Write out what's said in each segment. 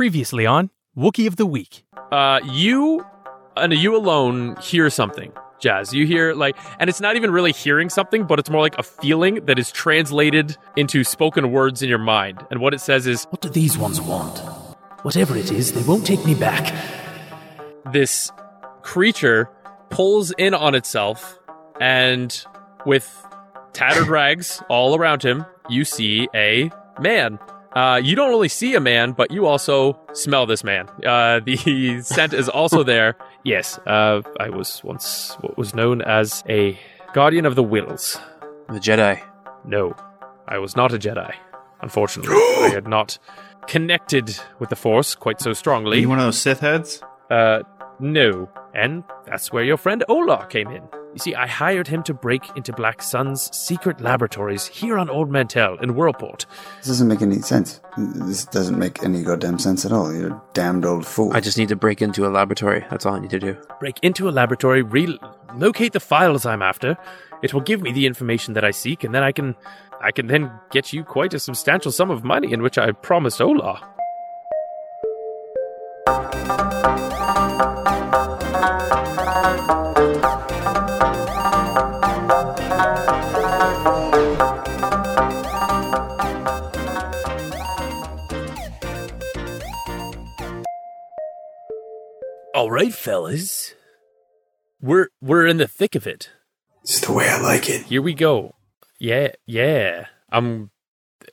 Previously on Wookie of the Week. Uh, you and you alone hear something, Jazz. You hear like, and it's not even really hearing something, but it's more like a feeling that is translated into spoken words in your mind. And what it says is, What do these ones want? Whatever it is, they won't take me back. this creature pulls in on itself, and with tattered rags all around him, you see a man. Uh, you don't only see a man, but you also smell this man. Uh, the scent is also there. Yes, uh, I was once what was known as a guardian of the Whills. The Jedi. No, I was not a Jedi. Unfortunately, I had not connected with the Force quite so Are strongly. you one of those Sith heads? Uh, no. And that's where your friend Ola came in. You see, I hired him to break into Black Sun's secret laboratories here on Ord Mantell in Worlport. This doesn't make any sense. This doesn't make any goddamn sense at all. You're a damned old fool. I just need to break into a laboratory. That's all I need to do. Break into a laboratory, relocate the files I'm after. It will give me the information that I seek, and then I can, I can then get you quite a substantial sum of money, in which I promised Ola. All right, fellas. We're we're in the thick of it. It's the way I like it. Here we go. Yeah, yeah. I'm.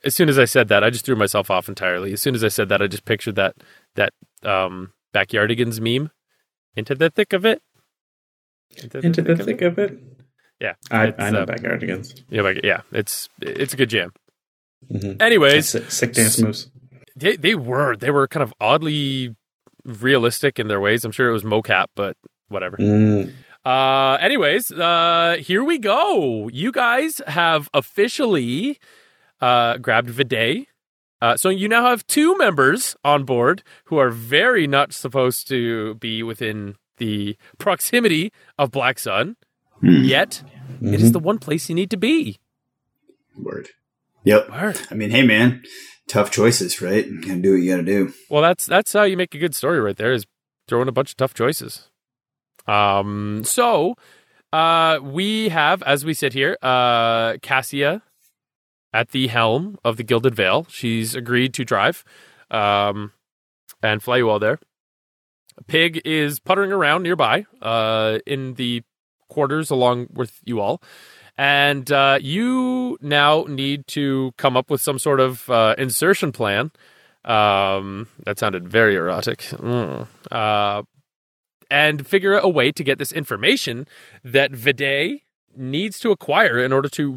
As soon as I said that, I just threw myself off entirely. As soon as I said that, I just pictured that that um backyardigans meme. Into the thick of it. Into the thick of it. Yeah, I, I know uh, backyardigans. Yeah, like, yeah. It's it's a good jam. Mhm. Anyways, Sick, sick dance moves. they they were they were kind of oddly realistic in their ways. I'm sure it was mocap, but whatever. Mm. Uh, anyways, uh, here we go. You guys have officially uh, grabbed Viday. Uh, so you now have two members on board who are very not supposed to be within the proximity of Black Sun. Yet, it is the one place you need to be. Word. Yep. Word. I mean, hey, man, tough choices, right? You gotta do what you gotta do. Well, that's that's how you make a good story right there. Is throwing a bunch of tough choices. Um. So, uh, we have as we sit here, uh, Cassia at the helm of the Gilded Veil. She's agreed to drive, um, and fly you all there. Pig is puttering around nearby, uh, in the quarters along with you all. And uh, you now need to come up with some sort of uh, insertion plan. Um, that sounded very erotic. Mm. Uh, and figure out a way to get this information that Viday needs to acquire in order to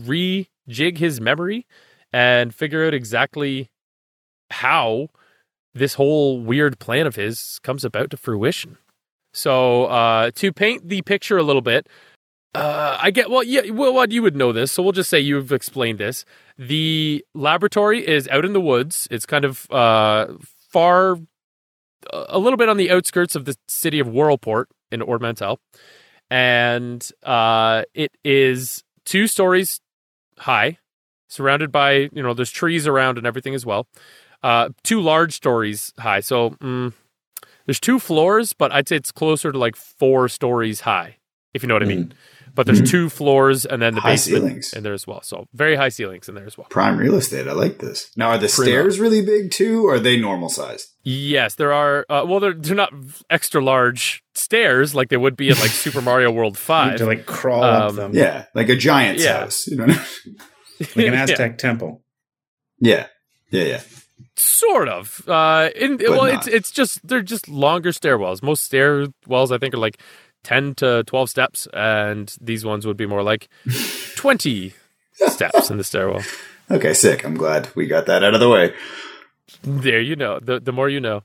rejig his memory and figure out exactly how this whole weird plan of his comes about to fruition. So, uh, to paint the picture a little bit, uh, I get well. Yeah, well, you would know this, so we'll just say you've explained this. The laboratory is out in the woods. It's kind of uh, far, a little bit on the outskirts of the city of Worlport in Ord Mantell, and uh, it is two stories high, surrounded by you know there's trees around and everything as well. Uh, two large stories high, so mm, there's two floors, but I'd say it's closer to like four stories high, if you know what I mean. But there's two floors and then the High basement ceilings. in there as well. So very high ceilings in there as well. Prime real estate. I like this. Now, are the Pretty stairs really big too, or are they normal sized? Yes, there are. Uh, well, they're they're not extra large stairs like they would be in like Super Mario World You Five. to like crawl up Um, them. Yeah, like a giant's Yeah. house. You know? Like an Yeah. Aztec temple. yeah, yeah, yeah. sort of. Uh, in, well, not. it's it's just they're just longer stairwells. Most stairwells I think are like ten to twelve steps, and these ones would be more like twenty steps in the stairwell. Okay, sick. I'm glad we got that out of the way. There, you know. The the more you know.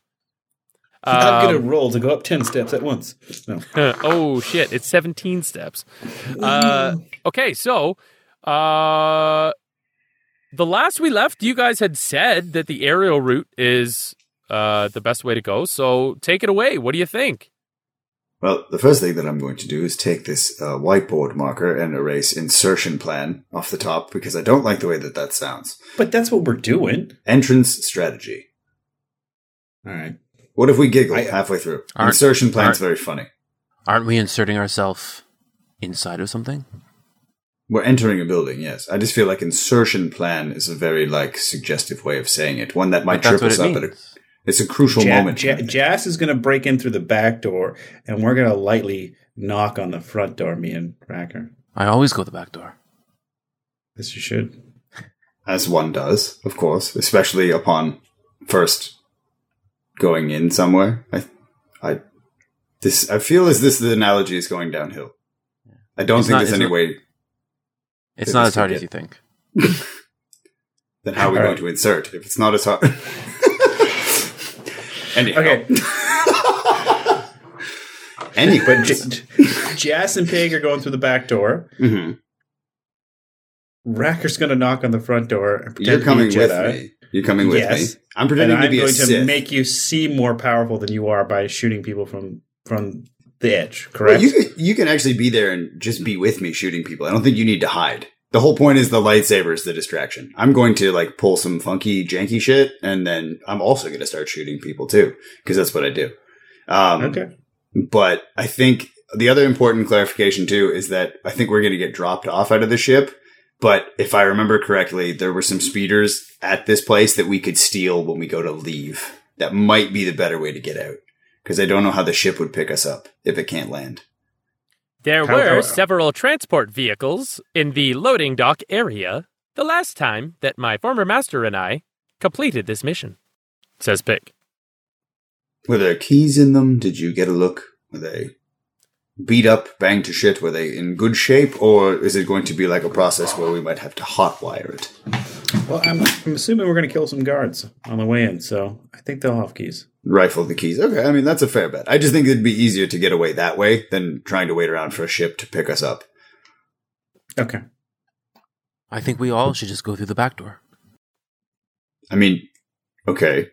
I'm gonna Um, roll to go up ten steps at once. No. oh shit! It's seventeen steps. Uh, okay, so uh, the last we left, you guys had said that the aerial route is uh the best way to go. So take it away. What do you think? Well, the first thing that I'm going to do is take this uh, whiteboard marker and erase insertion plan off the top because I don't like the way that that sounds. But that's what we're doing. Entrance strategy. All right. What if we giggle I- halfway through? Insertion plan's aren't- very funny. Aren't we inserting ourselves inside of something? We're entering a building, yes. I just feel like insertion plan is a very like suggestive way of saying it. One that might trip us it up at a means. It's a crucial Ja- moment. Ja- Jas is going to break in through the back door, and we're going to lightly knock on the front door. Me and Racker. I always go the back door. Yes, you should. as one does, of course, especially upon first going in somewhere. I, I, this I feel as this the analogy is going downhill. I don't It's think not- there's any not- way. It's not as hard as you think. Then how are we All going right. to insert if it's not as hard? Anyhow. Okay, Anyway, but J- Jas and Pig are going through the back door. Mhm. Racker's going to knock on the front door and pretend you're coming to be a with Jedi. me. You're coming with Yes. me. I'm And pretending to I'm be a going to make you seem more powerful than you are by shooting people from from the edge. Well, Correct? you can, you can actually be there and just be with me shooting people. I don't think you need to hide. The whole point is the lightsaber is the distraction. I'm going to like pull some funky janky shit, and then I'm also going to start shooting people too because that's what I do. Um, okay. But I think the other important clarification too is that I think we're going to get dropped off out of the ship. But if I remember correctly, there were some speeders at this place that we could steal when we go to leave. That might be the better way to get out because I don't know how the ship would pick us up if it can't land. There How- were how- several transport vehicles in the loading dock area the last time that my former master and I completed this mission, says Pick. Were there keys in them? Did you get a look? Were they beat up, banged to shit? Were they in good shape? Or is it going to be like a process where we might have to hotwire it? Well, I'm, I'm assuming we're going to kill some guards on the way in, so I think they'll have keys. Rifle the keys. Okay, I mean, that's a fair bet. I just think it'd be easier to get away that way than trying to wait around for a ship to pick us up. Okay. I think we all should just go through the back door. I mean, okay.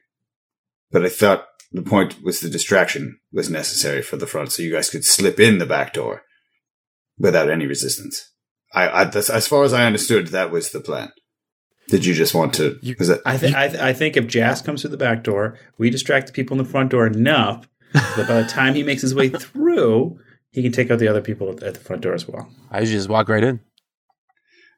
But I thought the point was the distraction was necessary for the front so you guys could slip in the back door without any resistance. I, I as far as I understood, that was the plan. Did you just want to? You- was that I, th- I, th- I think if Jas comes through the back door, we distract the people in the front door enough that by the time he makes his way through, he can take out the other people at, at the front door as well. I should just walk right in.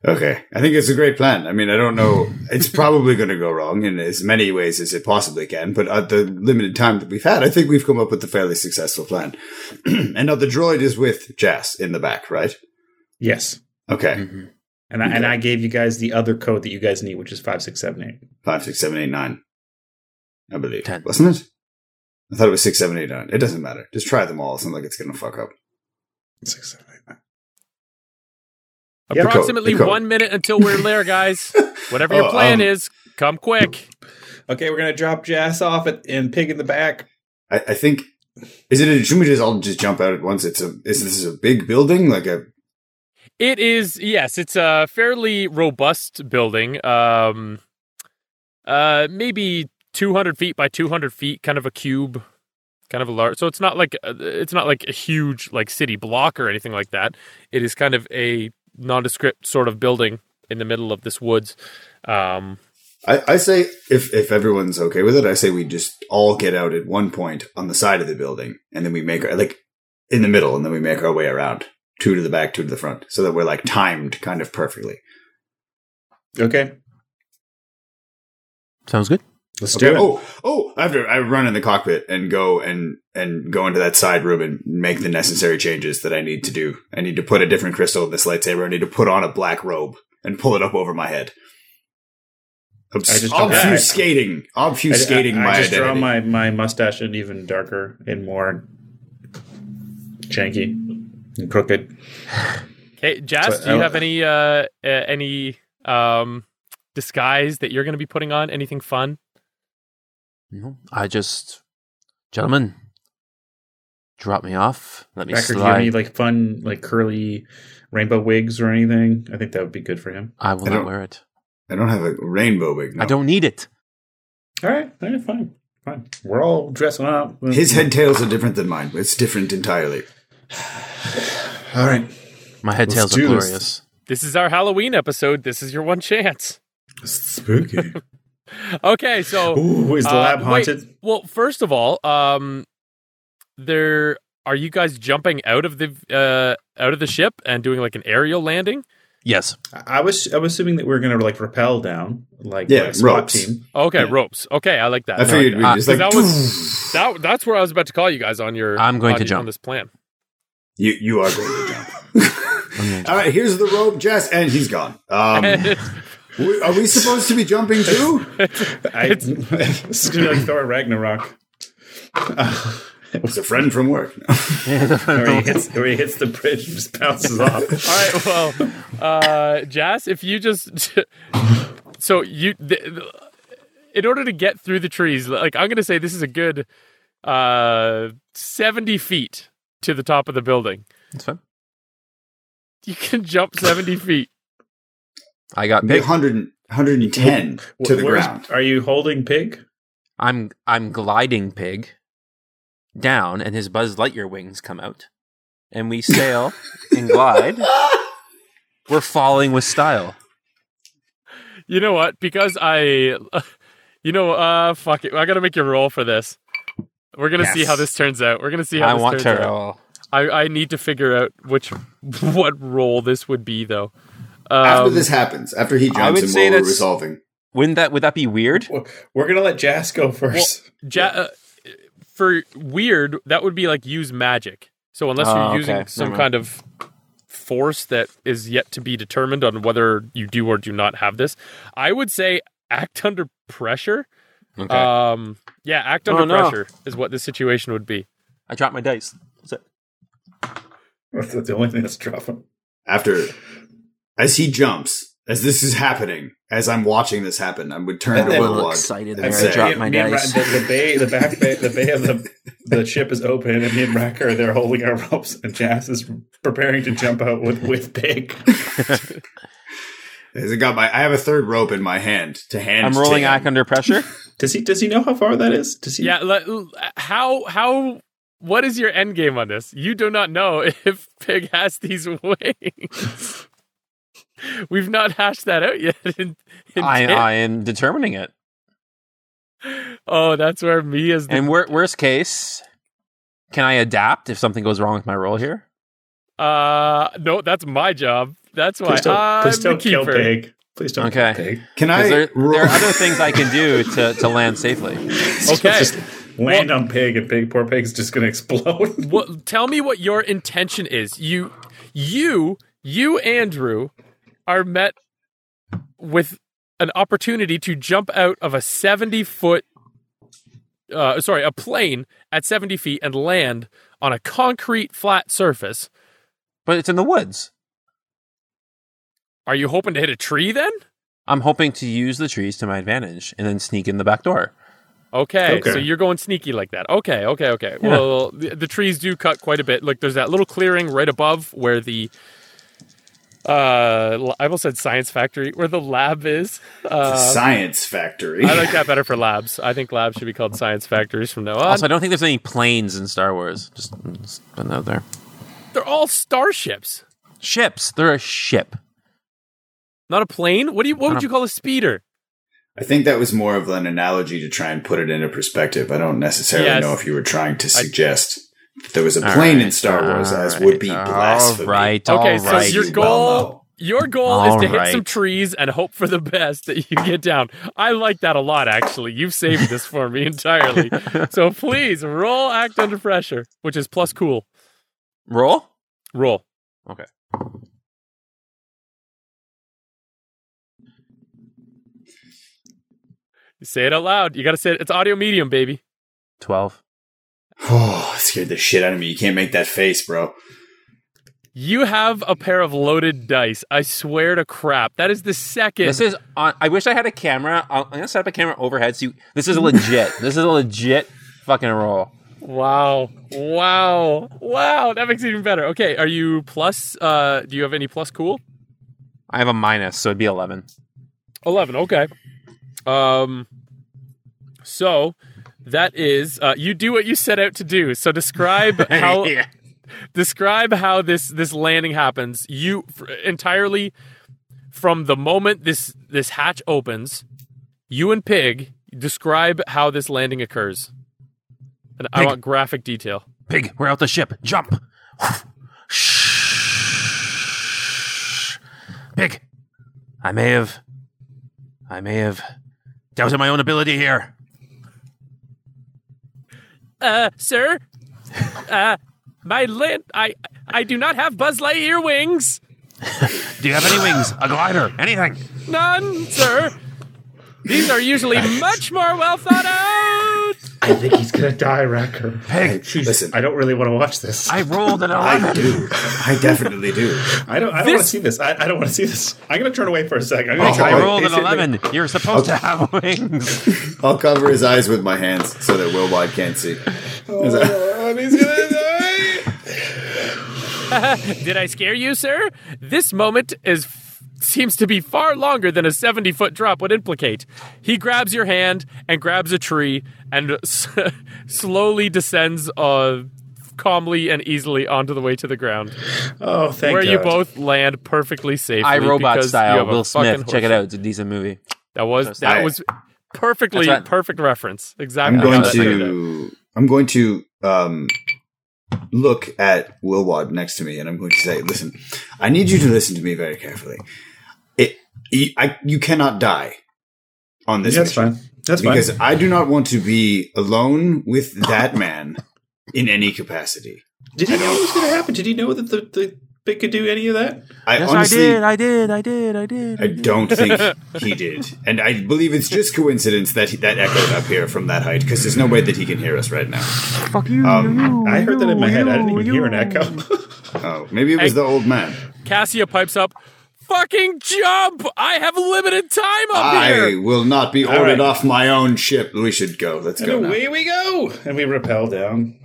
Okay. I think it's a great plan. I mean, I don't know. It's probably going to go wrong in as many ways as it possibly can, but at the limited time that we've had, I think we've come up with a fairly successful plan. and now the droid is with Jas in the back, right? Yes. Okay. Mm-hmm. And I, and I gave you guys the other code that you guys need, which is 5678. Five, six, seven, eight, nine. I believe. Ten. Wasn't it? I thought it was six, seven, eight, nine. It doesn't matter. Just try them all. It's not like it's going to fuck up. 6789. Yeah, the code, Approximately the code. one minute until we're there, guys. Whatever your Oh, plan um, is, come quick. Okay, we're going to drop Jas off at, and Pig in the back. I, I think. Is it? A, should we just all just jump out at once? It's a. Is this a big building? Like a. It is yes, it's a fairly robust building. Um, uh, maybe two hundred feet by two hundred feet, kind of a cube, kind of a large. So it's not like uh, it's not like a huge like city block or anything like that. It is kind of a nondescript sort of building in the middle of this woods. Um, I, I say if if everyone's okay with it, I say we just all get out at one point on the side of the building, and then we make our like in the middle, and then we make our way around two to the back, two to the front, so that we're like timed kind of perfectly. Okay, Sounds good. let's Okay. do it. Oh, oh! I have to. I run in the cockpit and go and and go into that side room and make the necessary changes that I need to do. I need to put a different crystal in this lightsaber. I need to put on a black robe and pull it up over my head. Obs- I just- obfuscating, obfuscating I, I, my I just identity. draw my, my mustache in even darker and more janky and crooked. okay, Jazz, So, do you uh, have any uh, uh any um disguise that you're going to be putting on? Anything fun? No, I just, gentlemen, drop me off. Let me Becker, do you have any like fun, like curly rainbow wigs or anything? I think that would be good for him. I will I not don't- wear it. I don't have a rainbow wig. no. I don't need it. All right, all right, fine, fine. We're all dressing up. His head tails are different than mine. It's different entirely. All right, My head Let's tails are do this. glorious. This is our Halloween episode. This is your one chance. spooky. Okay, so Ooh, is the uh, lab wait, haunted? well, first of all, um, there are you guys jumping out of the uh out of the ship and doing like an aerial landing? Yes. I was I was assuming that we are going to like rappel down, like Yeah, like SWAT ropes. team. Okay, Yeah. ropes. Okay, I like that. I figured we uh, just like that was that. That's where I was about to call you guys on your. I'm going on, to jump. on this plan. You. You are going to jump. All right, here's the rope, Jess, and he's gone. Um, we- are we supposed to be jumping too? I, this is going to be like Thor Ragnarok. Uh, It's a friend from work. where, he hits, where he hits the bridge and just bounces off. All right. Well, uh, Jas, if you just so you th- th- in order to get through the trees, like I'm going to say, this is a good uh, seventy feet to the top of the building. That's fine. You can jump seventy feet. I got Big pig. 100, 110 to the Where's- ground. Are you holding pig? I'm I'm gliding pig down, and his Buzz Lightyear wings come out, and we sail and glide. We're falling with style. You know what? Because I, you know, uh, fuck it. I got to make you roll for this. We're gonna see how this turns out. We're gonna see how I this want turns to out. roll. I, I need to figure out which what role this would be though. Um, After this happens, after he I jumps would say while we're resolving. Wouldn't that would that be weird? We're going to let Jas go first. ja- uh, for weird, that would be like use magic. So unless Oh, you're using okay. some Never kind of force that is yet to be determined on whether you do or do not have this, I would say act under pressure. Okay. Um, yeah, act under Oh, no. pressure is what the situation would be. I dropped my dice. That's it. That's the only thing that's dropping. After, as he jumps, as this is happening, as I'm watching this happen, I would turn And to then- Woodward excited and there. I say, dropped my me and Ra- dice. the, the bay, the back bay, the bay of the the ship is open, and me and Rack are there holding our ropes, and Jas is preparing to jump out with with pig. as I got my, I have a third rope in my hand to hand. I'm rolling act under pressure. Does he does he know how far that is? Does he? Yeah, le- how how what is your end game on this? You do not know if Pig has these wings. We've not hashed that out yet. In, in I, I am determining it. oh, that's where me is. the And wor- worst case, can I adapt if something goes wrong with my role here? uh no, that's my job. That's why Please don't, I'm please the don't kill keeper. pig. Please don't Okay. kill pig. Can I? There, roll- there are other things I can do to, to land safely. Okay. Just land on pig, and pig, poor pig's just gonna explode. What tell me what your intention is. You you you Andrew are met with an opportunity to jump out of a 70 foot uh, sorry, a plane at 70 feet and land on a concrete flat surface. But it's in the woods. Are you hoping to hit a tree then? I'm hoping to use the trees to my advantage and then sneak in the back door. Okay, Okay. so you're going sneaky like that. Okay, okay, okay. Well, the, the trees do cut quite a bit. Like there's that little clearing right above where the uh I almost said science factory where the lab is. Uh, Science Factory. I like that better for labs. I think labs should be called science factories from now on. Also, I don't think there's any planes in Star Wars. Just, just putting that there. They're all starships, Ships. They're a ship. Not a plane. What do you? What would you call a speeder? I think that was more of an analogy to try and put it into perspective. I don't necessarily Yes. know if you were trying to suggest that there was a plane right, in Star Wars, all as right, would be all blasphemy. right, Okay, all so right. your goal, well your goal All is to hit some trees and hope for the best that you get down. I like that a lot, actually. You've saved this for me entirely. so please roll act under pressure, which is plus cool. Roll? Roll. Okay. Say it out loud. You got to say it. It's audio medium, baby. 12. Oh, it scared the shit out of me. You can't make that face, bro. You have a pair of loaded dice. I swear to crap. That is the second. This is on. I wish I had a camera. I'll, I'm gonna set up a camera overhead. So you, this is legit. this is a legit fucking roll. wow. Wow. Wow. That makes it even better. Okay. Are you plus? Uh, do you have any plus cool? I have a minus, so it'd be 11. 11 okay um so that is uh, you do what you set out to do so describe how describe how this this landing happens you f- entirely from the moment this this hatch opens you and Pig describe how this landing occurs. And I want graphic detail. Pig, we're out the ship. Jump. shh, Pig, I may have, I may have doubted my own ability here. Uh, sir, uh, my land, I, I do not have Buzz Lightyear wings. Do you have any wings? A glider? Anything? None, sir. These are usually much more well thought out. I think he's gonna die, Racker. Pig, Jeez, listen. I don't really want to watch this. I rolled an eleven. I do. I definitely do. I don't. I don't want to see this. I, I don't want to see this. I'm gonna turn away for a second. I'm gonna Oh, try I rolled an basically- 11. You're supposed to have wings. I'll cover his eyes with my hands so that Will Wide can't see. Oh, is that- Oh, he's gonna die. Did I scare you, sir? This moment is seems to be far longer than a 70 foot drop would implicate. He grabs your hand and grabs a tree and s- slowly descends uh, calmly and easily onto the way to the ground, Oh, thank you. where you both land perfectly safely. I Robot style. Will fucking Smith. Check it out. It's a decent movie. That was Just- that I- was perfectly right. perfect reference. Exactly. I'm going that turned out. to. I'm going to um, look at Wilwad next to me, and I'm going to say, "Listen, I need you to listen to me very carefully. It, you, I, you cannot die on this That's fine. That's fine. because fine. I do not want to be alone with that man in any capacity. Did he know what was going to happen? Did he know that the, the pig could do any of that? I Yes, honestly, I did. I did. I did. I did. I don't think he did, and I believe it's just coincidence that he, that echoed up here from that height because there's no way that he can hear us right now. Fuck you. Um, I heard that in my head. I didn't even hear an echo. Oh, maybe it was Hey. the old man. Cassia pipes up. Fucking jump! I have limited time up I here. I will not be ordered right. off my own ship. We should go. Let's and go now. away we go. And we rappel down.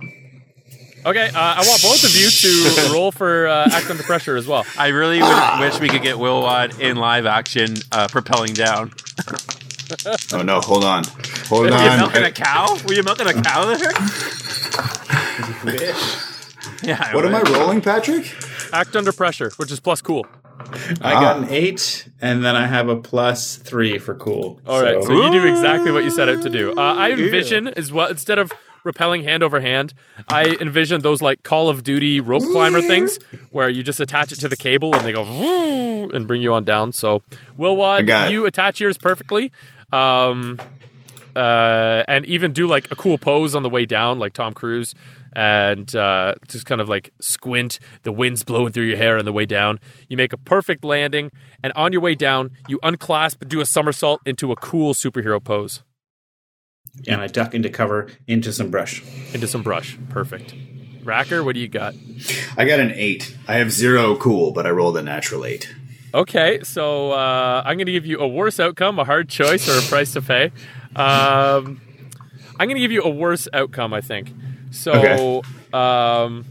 Okay, uh, I want both of you to roll for uh, act under pressure as well. I really would wish we could get Wilwad in live action, uh, propelling down. Oh no, hold on. Hold Were you on. milking a cow? Were you milking a cow there? Yeah. What am I rolling, Patrick? Act under pressure, which is plus cool. I got an eight, and then I have a plus three for cool. All right, so, you do exactly what you set out to do. Uh, I envision as well instead of repelling hand over hand, I envision those like Call of Duty rope climber things where you just attach it to the cable and they go and bring you on down. So, Wilwad, got it. you attach yours perfectly. Um, uh, and even do like a cool pose on the way down, like Tom Cruise, and uh, just kind of like squint. The wind's blowing through your hair on the way down. You make a perfect landing, and on your way down, you unclasp, do a somersault into a cool superhero pose and I duck into cover into some brush. into some brush. Perfect. Racker, what do you got? I got an eight. I have zero cool, but I rolled a natural eight. Okay, so uh, I'm going to give you a worse outcome, a hard choice, or a price to pay. Um, I'm going to give you a worse outcome, I think. So, Okay. um,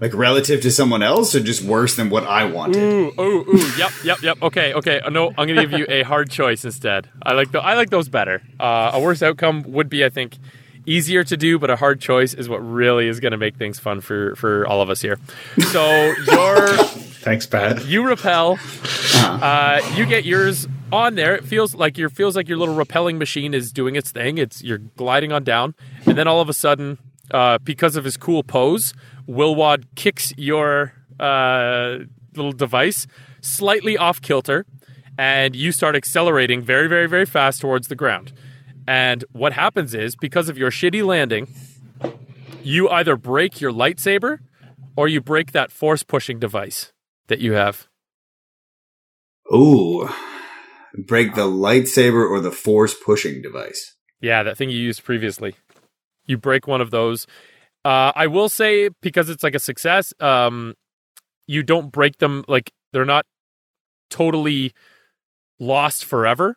Like relative to someone else, or just worse than what I wanted? ooh, ooh, ooh, yep, yep, yep. Okay, okay. Uh, No, I'm going to give you a hard choice instead. I like the, I like those better. Uh, a worse outcome would be, I think, easier to do, but a hard choice is what really is going to make things fun for for all of us here. So your Thanks, Pat. you repel. Uh, you get yours on there. It feels like your feels like your little repelling machine is doing its thing. It's you're gliding on down, and then all of a sudden, uh, because of his cool pose, Wilwad kicks your uh, little device slightly off kilter, and you start accelerating very, very, very fast towards the ground. And what happens is because of your shitty landing, you either break your lightsaber or you break that force pushing device that you have. Ooh, break the lightsaber or the force pushing device. Yeah, that thing you used previously. You break one of those. Uh, I will say because it's like a success, um, you don't break them like they're not totally lost forever.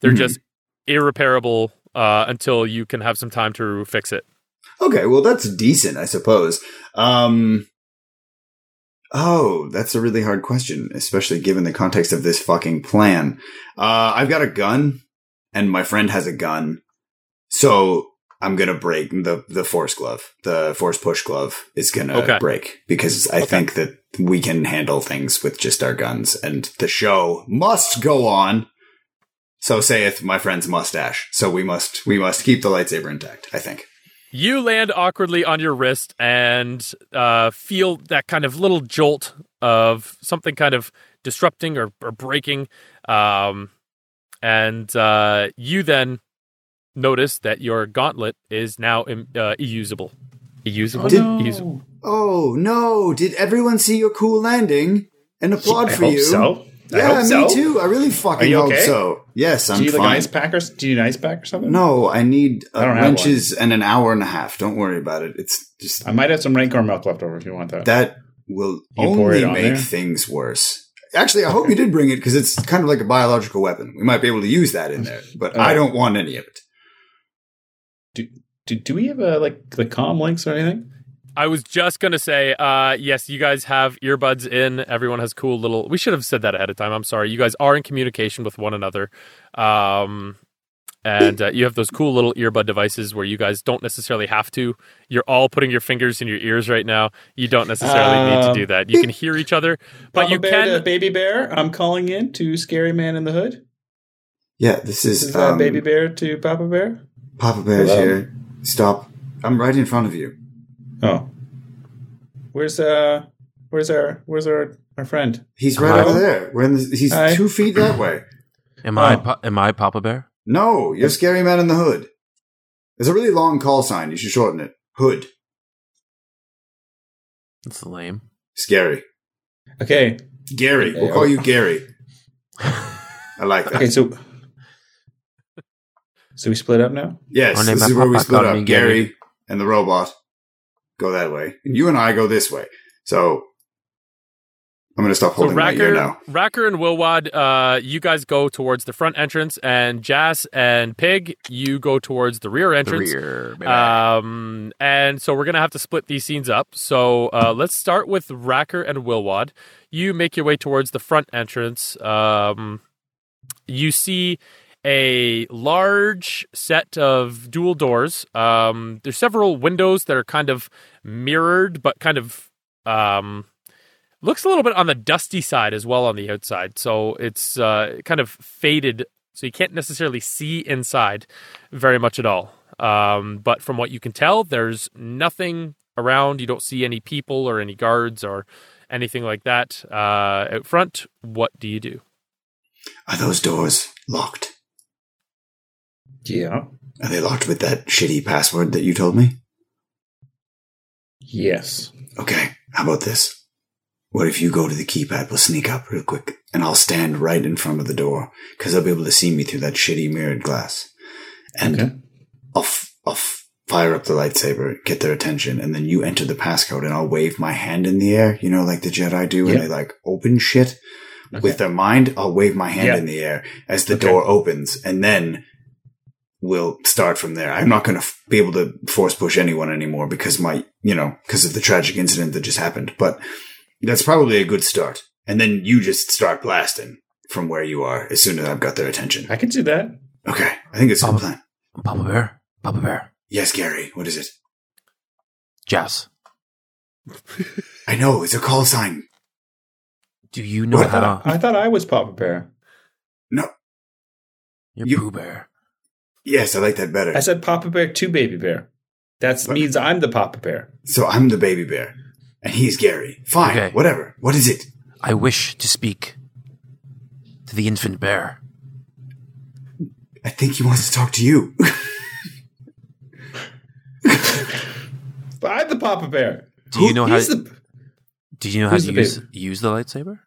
They're Mhm. just irreparable uh, until you can have some time to fix it. Okay, well that's decent, I suppose. Um Oh, that's a really hard question, especially given the context of this fucking plan. Uh I've got a gun and my friend has a gun. So I'm gonna break the the force glove. The force push glove is gonna Okay. break because I think that we can handle things with just our guns and the show must go on. So saith my friend's mustache. So we must we must keep the lightsaber intact. I think. You land awkwardly on your wrist and uh, feel that kind of little jolt of something kind of disrupting or, or breaking. Um, and uh, you then notice that your gauntlet is now um, uh, usable. Usable? Did- Usable. Oh no! Did everyone see your cool landing and applaud I for hope you? so. I Yeah, hope me so. too. I really fucking Are you hope okay? so. Yes, I'm Do you like fine. ice pack or do you need an ice pack or something? No, I need uh, I don't have wrenches and an hour and a half. Don't worry about it. It's just I might have some Rancor milk left over if you want that. that will You can pour only on make there? things worse. Actually, I hope you did bring it because it's kind of like a biological weapon. We might be able to use that in there, but I don't want any of it. Do, do we have a like the com links or anything? I was just gonna say, uh, yes, you guys have earbuds in. Everyone has cool little. We should have said that ahead of time. I'm sorry. You guys are in communication with one another, um, and uh, you have those cool little earbud devices where you guys don't necessarily have to. You're all putting your fingers in your ears right now. You don't necessarily need to Um, do that. You can hear each other, but Papa you Bear can. to Baby Bear. I'm calling in to Scary Man in the Hood. Yeah, this is, This is uh, um, Baby Bear to Papa Bear. Papa Bear's Hello? here. Stop. I'm right in front of you. Oh, where's uh, where's our where's our our friend? He's right Hello? over there. We're in the, he's Hi. two feet that way. Am I Oh. pa- am I Papa Bear? No, you're Scary Man in the Hood. There's a really long call sign. You should shorten it. Hood. That's lame. Scary. Okay, Gary. We'll call you Gary. I like that. okay, so so we split up now. Yes, this is is where we split up. Gary. Gary. and the robot go that way, and you and I go this way. So I'm going to stop So holding my ear Racker, now. Racker and Wilwad, uh, you guys go towards the front entrance, and Jas and Pig, you go towards the rear The entrance. rear. Um, and so we're gonna have to split these scenes up. So uh, let's start with Racker and Wilwad. You make your way towards the front entrance. Um, you see a large set of dual doors. Um, there's several windows that are kind of mirrored, but kind of um, looks a little bit on the dusty side as well on the outside. So it's uh, kind of faded, so you can't necessarily see inside very much at all. Um, but from what you can tell, there's nothing around. You don't see any people or any guards or anything like that uh, out front. What do you do? Are those doors locked? Yeah. Are they locked with that shitty password that you told me? Yes. Okay, how about this? What if you go to the keypad? We'll sneak up real quick, and I'll stand right in front of the door because they'll be able to see me through that shitty mirrored glass. And Okay. I'll, f- I'll f- fire up the lightsaber, get their attention, and then you enter the passcode, and I'll wave my hand in the air, you know, like the Jedi do when Yeah. they like open shit with their mind. I'll wave my hand Yeah. in the air as the Okay. door opens, and then we'll start from there. I'm not going to f- be able to force push anyone anymore because my, you know, because of the tragic incident that just happened. But that's probably a good start. And then you just start blasting from where you are as soon as I've got their attention. I can do that. Okay, I think it's a good plan. Papa Bear, Papa Bear, Yes, Gary. What is it? Jazz. I know it's a call sign. Do you know What? how I thought I was Papa Bear. No. you're you- Pooh Bear? Yes, I like that better. I said Papa Bear to Baby Bear. That means I'm the Papa Bear. so I'm the baby bear, and he's Gary. Fine, Okay. whatever. What is it? I wish to speak to the infant bear. I think he wants to talk to you. But I'm the Papa Bear. Do you know how? He's the Do you know how to the use baby? use the lightsaber?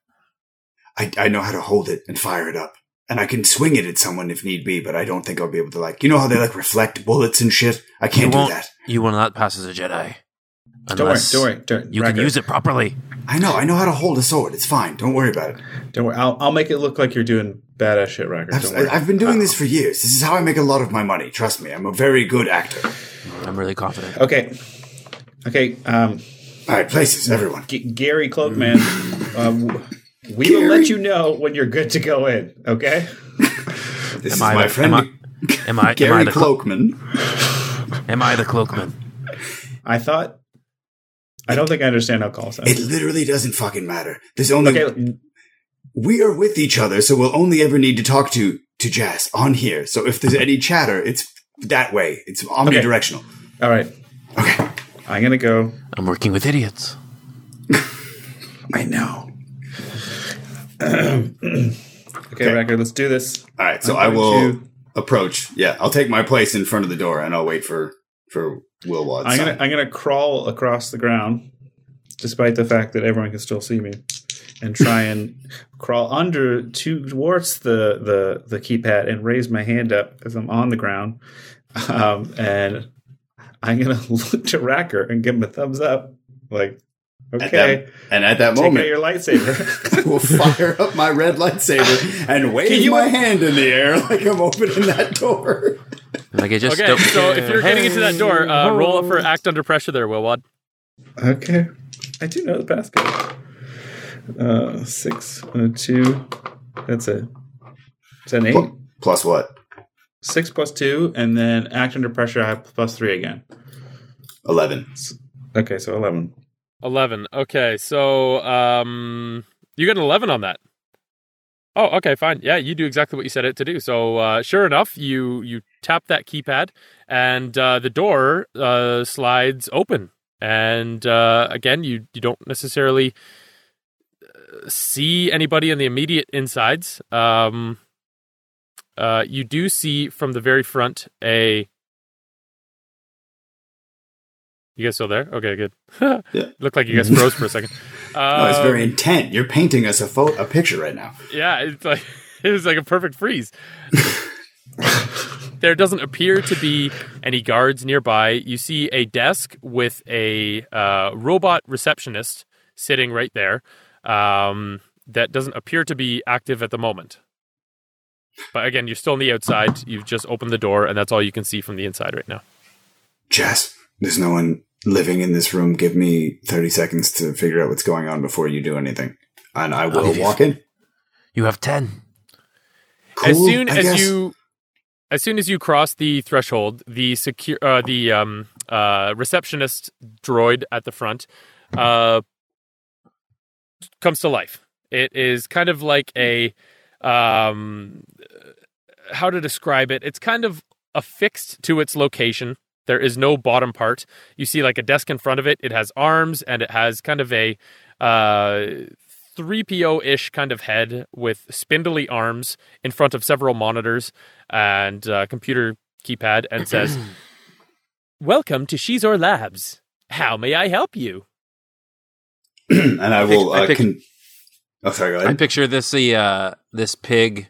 I, I know how to hold it and fire it up. And I can swing it at someone if need be, but I don't think I'll be able to like you know how they like reflect bullets and shit? I can't you do that. You will not pass as a Jedi. Don't worry, don't worry, don't, You can use it properly. I know, I know how to hold a sword. It's fine. Don't worry about it. Don't worry. I'll, I'll make it look like you're doing badass shit, Racker. I've, Don't worry. I've been doing this for years. This is how I make a lot of my money. Trust me. I'm a very good actor. I'm really confident. okay. Okay. Um, All right, places, everyone. G- Gary Cloakman, um, w- we will let you know when you're good to go in. Okay. This Am is I my the, friend Am I, am I, am Gary I the Cloakman. am I the cloakman? I thought. I don't think I understand how call signs. It literally doesn't fucking matter. There's only Okay. we are with each other, so we'll only ever need to talk to to to Jazz on here. So if there's any chatter, it's that way. It's omnidirectional. All right. Okay. I'm gonna go. I'm working with idiots. I know. okay, record. Let's do this. All right. So I will to- approach. Yeah, I'll take my place in front of the door and I'll wait for for Will Watts. I'm gonna I'm gonna crawl across the ground, despite the fact that everyone can still see me, and try and crawl under towards the the the keypad and raise my hand up as I'm on the ground, um, and I'm gonna look to Racker and give him a thumbs up, like, At okay, that- and at that take out moment, your lightsaber. I will fire up my red lightsaber and wave you- my hand in the air like I'm opening that door. Like I just Okay, don't so if you're getting into that door, uh, roll up for act under pressure there, Wilwad. okay, I do know the passcode. Uh, six, uh, two. That's it. Is that an eight? Plus what? Six plus two, and then act under pressure. I have plus three again. Eleven. Okay, so eleven. 11. Okay, so um, you got an 11 on that. Oh, okay, fine. Yeah, you do exactly what you set it to do. So, uh, sure enough, you you tap that keypad, and uh, the door uh, slides open. And uh, again, you you don't necessarily uh, see anybody in the immediate insides. Um, uh, you do see from the very front a. You guys still there? Okay, good. Yeah. Looked like you guys froze for a second. No, it's Um, very intent. You're painting us a photo, a picture right now. yeah, it's like it was like a perfect freeze. there doesn't appear to be any guards nearby. You see a desk with a uh, robot receptionist sitting right there. Um, that doesn't appear to be active at the moment. But again, you're still on the outside. You've just opened the door, and that's all you can see from the inside right now. Jazz, there's no one living in this room. Give me 30 seconds to figure out what's going on before you do anything. And I will leave walk in. You have ten. Cool, as soon I as guess. you as soon as you cross the threshold the secure uh, the um uh receptionist droid at the front uh comes to life it is kind of like a um how to describe it it's kind of affixed to its location there is no bottom part you see like a desk in front of it it has arms and it has kind of a uh 3PO-ish kind of head with spindly arms in front of several monitors and uh, computer keypad and says, "Welcome to Xizor Labs. How may I help you?" and I will. I uh, pick- con- oh, sorry. Go I ahead. picture this the uh this pig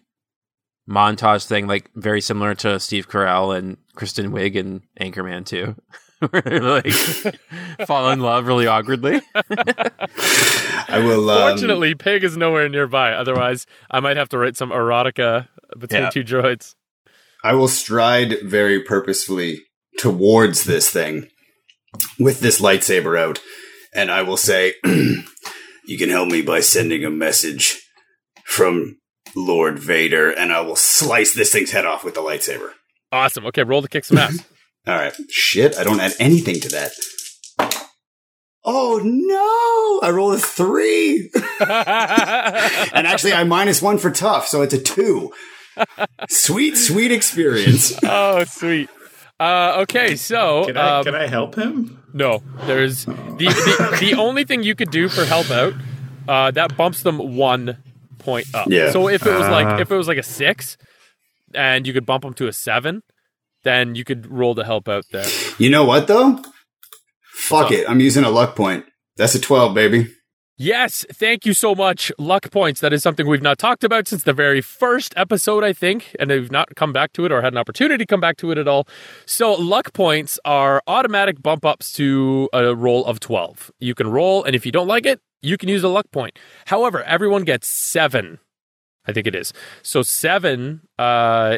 montage thing like very similar to Steve Carell and Kristen Wiig and Anchorman too. Where they like fall in love really awkwardly. I will. Um, Fortunately, Pig is nowhere nearby. Otherwise, I might have to write some erotica between Yeah. two droids. I will stride very purposefully towards this thing with this lightsaber out, and I will say, "You can help me by sending a message from Lord Vader," and I will slice this thing's head off with the lightsaber. Awesome. Okay, roll to kick some ass. All right, shit! I don't add anything to that. Oh no! I rolled a three, and actually I minus one for tough, so it's a two. Sweet, sweet experience. oh, sweet. Uh, okay, so Can I um, can I help him? No, there's the, the the only thing you could do for help out. Uh, that bumps them one point up. Yeah. So if it was Ah. like if it was like a six, and you could bump them to a seven, then you could roll to help out there. You know what though? Fuck So- it. I'm using a luck point. That's a 12, baby. Yes, thank you so much. Luck points. That is something we've not talked about since the very first episode, I think, and we've not come back to it or had an opportunity to come back to it at all. So, luck points are automatic bump ups to a roll of 12. You can roll, and if you don't like it, you can use a luck point. However, everyone gets seven. I think it is. So, seven, uh,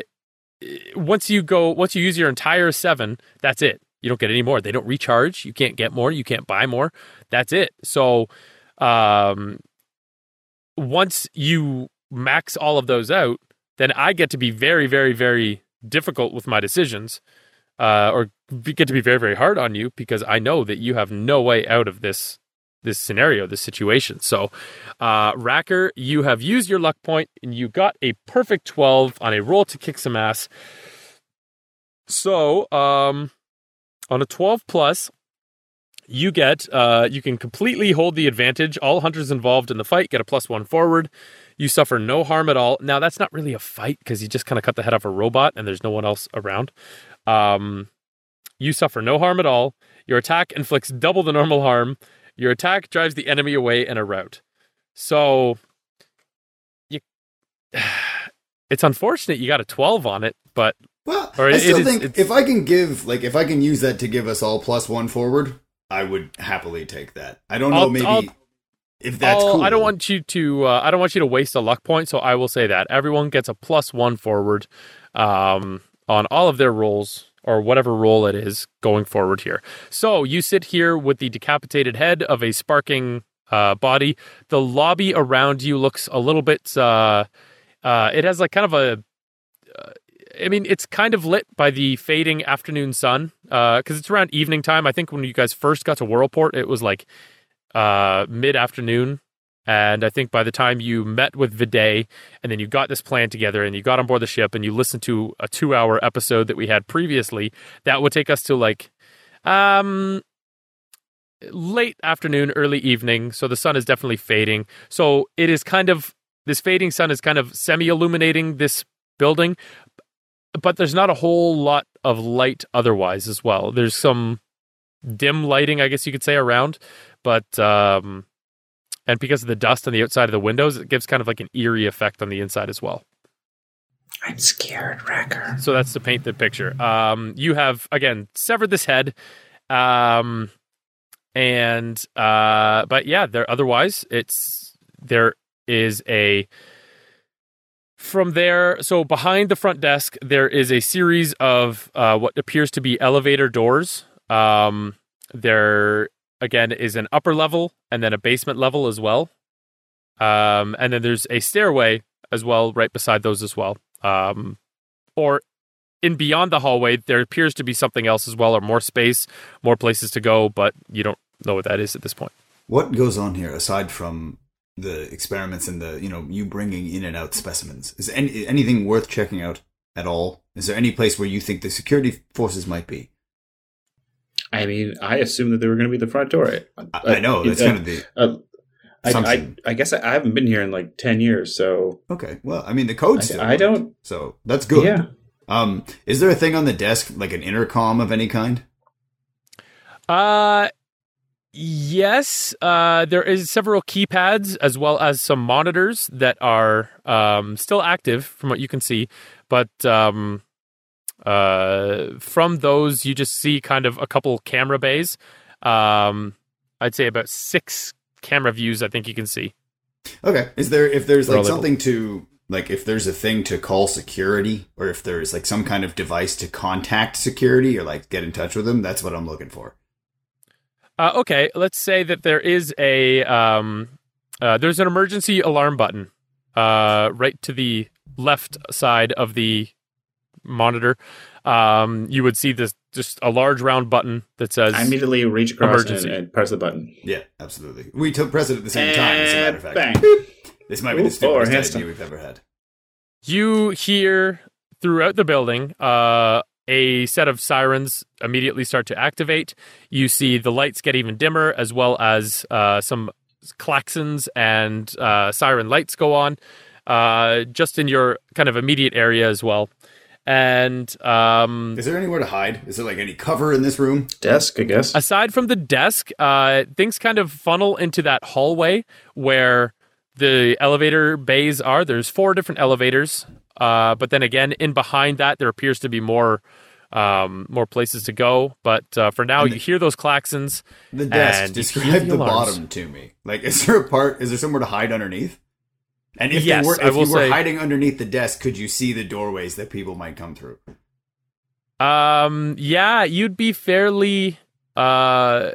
once you go, once you use your entire seven, that's it. You don't get any more. They don't recharge. You can't get more. You can't buy more. That's it. So, um, once you max all of those out, then I get to be very, very, very difficult with my decisions, uh, or get to be very, very hard on you because I know that you have no way out of this this scenario, this situation. So, uh, Racker, you have used your luck point and you got a perfect 12 on a roll to kick some ass. So, um, on a 12 plus, you get uh, you can completely hold the advantage. All hunters involved in the fight get a plus one forward. You suffer no harm at all. Now that's not really a fight because you just kind of cut the head off a robot and there's no one else around. Um, you suffer no harm at all. Your attack inflicts double the normal harm. Your attack drives the enemy away in a rout. So, you, it's unfortunate you got a twelve on it, but Well, Or I still is- think if I can give, like, if I can use that to give us all plus one forward, I would happily take that. I don't know, I'll- maybe I'll- if that's I'll- cool. I don't want you to. Uh, I don't want you to waste a luck point. So I will say that everyone gets a plus one forward um, on all of their rolls or whatever roll it is going forward here. So you sit here with the decapitated head of a sparking uh, body. The lobby around you looks a little bit. Uh, uh, it has like kind of a. uh, I mean, it's kind of lit by the fading afternoon sun because it's around evening time. I think when you guys first got to Worlport, it was like uh, mid afternoon. And I think by the time you met with Viday and then you got this plan together and you got on board the ship and you listened to a two hour episode that we had previously, that would take us to like um late afternoon, early evening. So the sun is definitely fading. So it is kind of this fading sun is kind of semi illuminating this building, but there's not a whole lot of light otherwise as well. There's some dim lighting, I guess you could say, around, but um, and because of the dust on the outside of the windows, it gives kind of like an eerie effect on the inside as well. I'm scared, Racker. So that's to paint the picture. Um, you have again severed this head, um, and uh, but yeah, there. Otherwise, it's there is a from there. So behind the front desk, there is a series of uh, what appears to be elevator doors. Um, there again is an upper level and then a basement level as well. Um, and then there's a stairway as well right beside those as well. Um, or in beyond the hallway, there appears to be something else as well, or more space, more places to go, but you don't know what that is at this point. What goes on here aside from the experiments and the you know you bringing in and out specimens? Is any, anything worth checking out at all? Is there any place where you think the security forces might be? I mean, I assumed that they were going to be the front door. I, I know that's uh, kind of the Uh, I, I, I guess I, I haven't been here in like 10 years, so okay. Well, I mean the code still. I, I don't. So that's good. Yeah. Um, is there a thing on the desk like an intercom of any kind? Uh yes, uh there is several keypads as well as some monitors that are um still active from what you can see, but um uh from those you just see kind of a couple camera bays. Um I'd say about 6 camera views I think you can see. Okay. Is there if there's like- something to like if there's a thing to call security or if there's like some kind of device to contact security or like get in touch with them, that's what I'm looking for. Uh, okay, let's say that there is a um, uh, there's an emergency alarm button uh, right to the left side of the monitor. Um, you would see this just a large round button that says I immediately reach across and, Emergency. and press the button. Yeah, absolutely. We took press it at the same time, as a matter of fact. Bang. This might be Ooh, the stupidest hands idea we've ever had. you hear throughout the building uh, a set of sirens immediately start to activate. You see the lights get even dimmer, as well as uh, some klaxons and uh, siren lights go on, uh, just in your kind of immediate area as well. And um, Is there anywhere to hide? Is there like any cover in this room? Desk, I guess. aside from the desk, uh, things kind of funnel into that hallway where the elevator bays are. There's four different elevators, uh, but then again, in behind that, there appears to be more um, more places to go. But uh, for now, you hear those klaxons. The desk. Describe the, the bottom to me. Like, is there a part? Is there somewhere to hide underneath? And if Yes, you were, if you were say- hiding underneath the desk, could you see the doorways that people might come through? Um, yeah, you'd be fairly uh,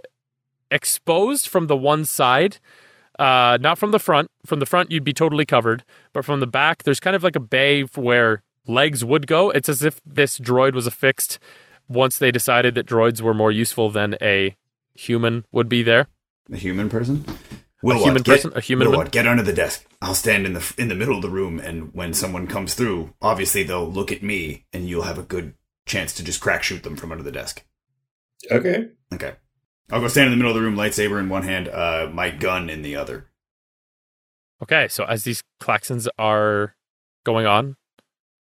exposed from the one side. Uh, not from the front. From the front, you'd be totally covered. But from the back, there's kind of like a bay where legs would go. It's as if this droid was affixed once they decided that droids were more useful than a human would be there. A human person. Wilwad, human get, person? A human Wilwad, woman? get under the desk. I'll stand in the in the middle of the room, and when someone comes through, obviously they'll look at me, and you'll have a good chance to just crack shoot them from under the desk. Okay. Okay. I'll go stand in the middle of the room, lightsaber in one hand, uh, my gun in the other. Okay, so as these klaxons are going on,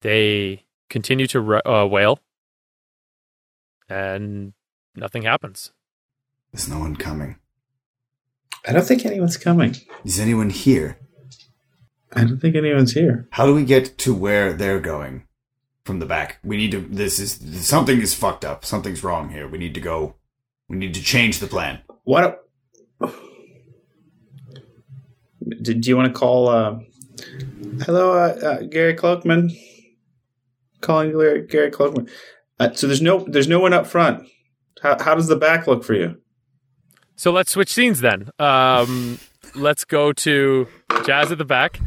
they continue to ru- uh, wail, and nothing happens. There's no one coming. I don't think anyone's coming. Is anyone here? I don't think anyone's here. How do we get to where they're going from the back? We need to. This is something is fucked up. Something's wrong here. We need to go. We need to change the plan. What? Do, do you want to call? Uh, hello, uh, uh, Gary Cloakman. Calling Gary, Gary Cloakman. Uh, so there's no there's no one up front. How how does the back look for you? So let's switch scenes then. Um, let's go to Jazz at the back.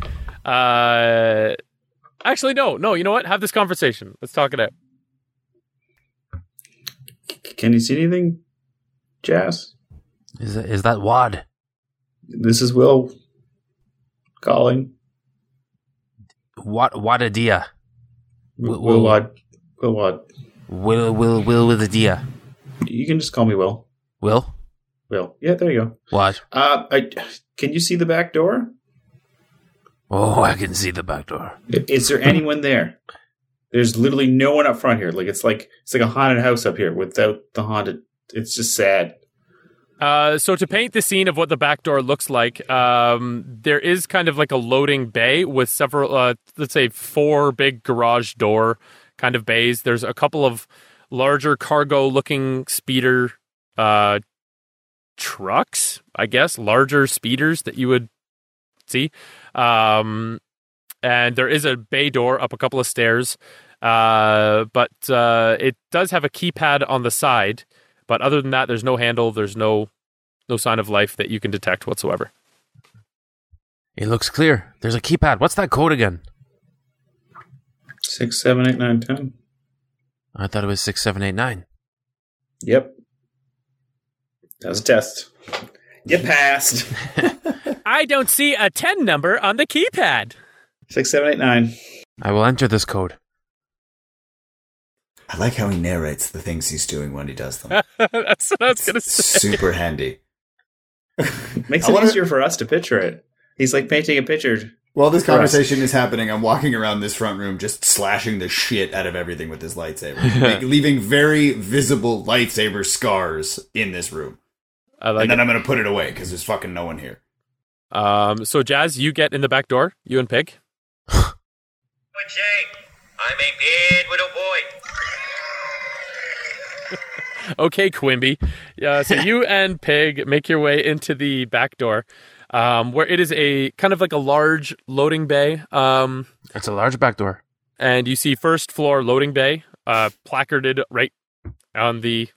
Uh, actually, no, no. You know what? Have this conversation. Let's talk it out. C- Can you see anything, Jazz? Is that, is that Wad? This is Will calling. What Wadadia? Will, Will- Will Wad. Will Wad. Will Will Will with a dia? You can just call me Will. Will Will. Yeah, there you go. what? Uh, I, can you see the back door? Oh, I can see the back door. Is there anyone there? There's literally no one up front here. Like it's like it's like a haunted house up here without the haunted. It's just sad. Uh, so to paint the scene of what the back door looks like, um, there is kind of like a loading bay with several, uh, let's say, four big garage door kind of bays. There's a couple of larger cargo-looking speeder uh, trucks, I guess, larger speeders that you would see. Um, and there is a bay door up a couple of stairs, uh, but uh, it does have a keypad on the side. But other than that, there's no handle. There's no no sign of life that you can detect whatsoever. It looks clear. There's a keypad. What's that code again? Six, seven, eight, nine, ten. I thought it was six seven eight nine. Yep. That was a test. You passed. I don't see a ten number on the keypad. Six, seven, eight, nine. I will enter this code. I like how he narrates the things he's doing when he does them. That's what I was gonna say. Super handy. Makes I it wonder- easier for us to picture it. He's like painting a picture. While this For us. conversation is happening, I'm walking around this front room just slashing the shit out of everything with this lightsaber, like, leaving very visible lightsaber scars in this room. I like and then it. I'm going to put it away because there's fucking no one here. Um, so Jazz, you get in the back door. You and Pig. Would say, I'm a bad little boy. Okay, Quimby. Uh, so you and Pig make your way into the back door, um, where it is a kind of like a large loading bay. Um, It's a large back door. and you see first floor loading bay uh, placarded right on the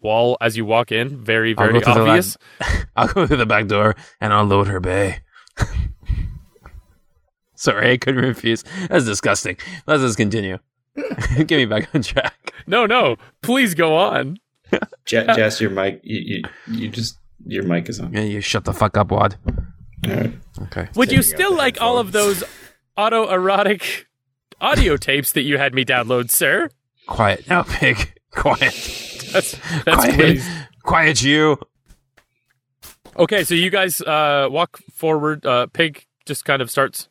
wall as you walk in. Very, I'll very go obvious. I'll go through the back door and I'll load her bay. Sorry, I couldn't refuse. That's disgusting. Let's just continue. Get me back on track. No, no, please go on. Je- Jess, your mic. You, you, you just your mic is on. Yeah, you shut the fuck up, Wad. All right. Okay. Would you still like all of headphones. those autoerotic audio tapes that you had me download, sir? Quiet now, pig. Quiet. That's that's Quiet. please. Quiet, you. Okay, so you guys uh, walk forward. Uh, Pig just kind of starts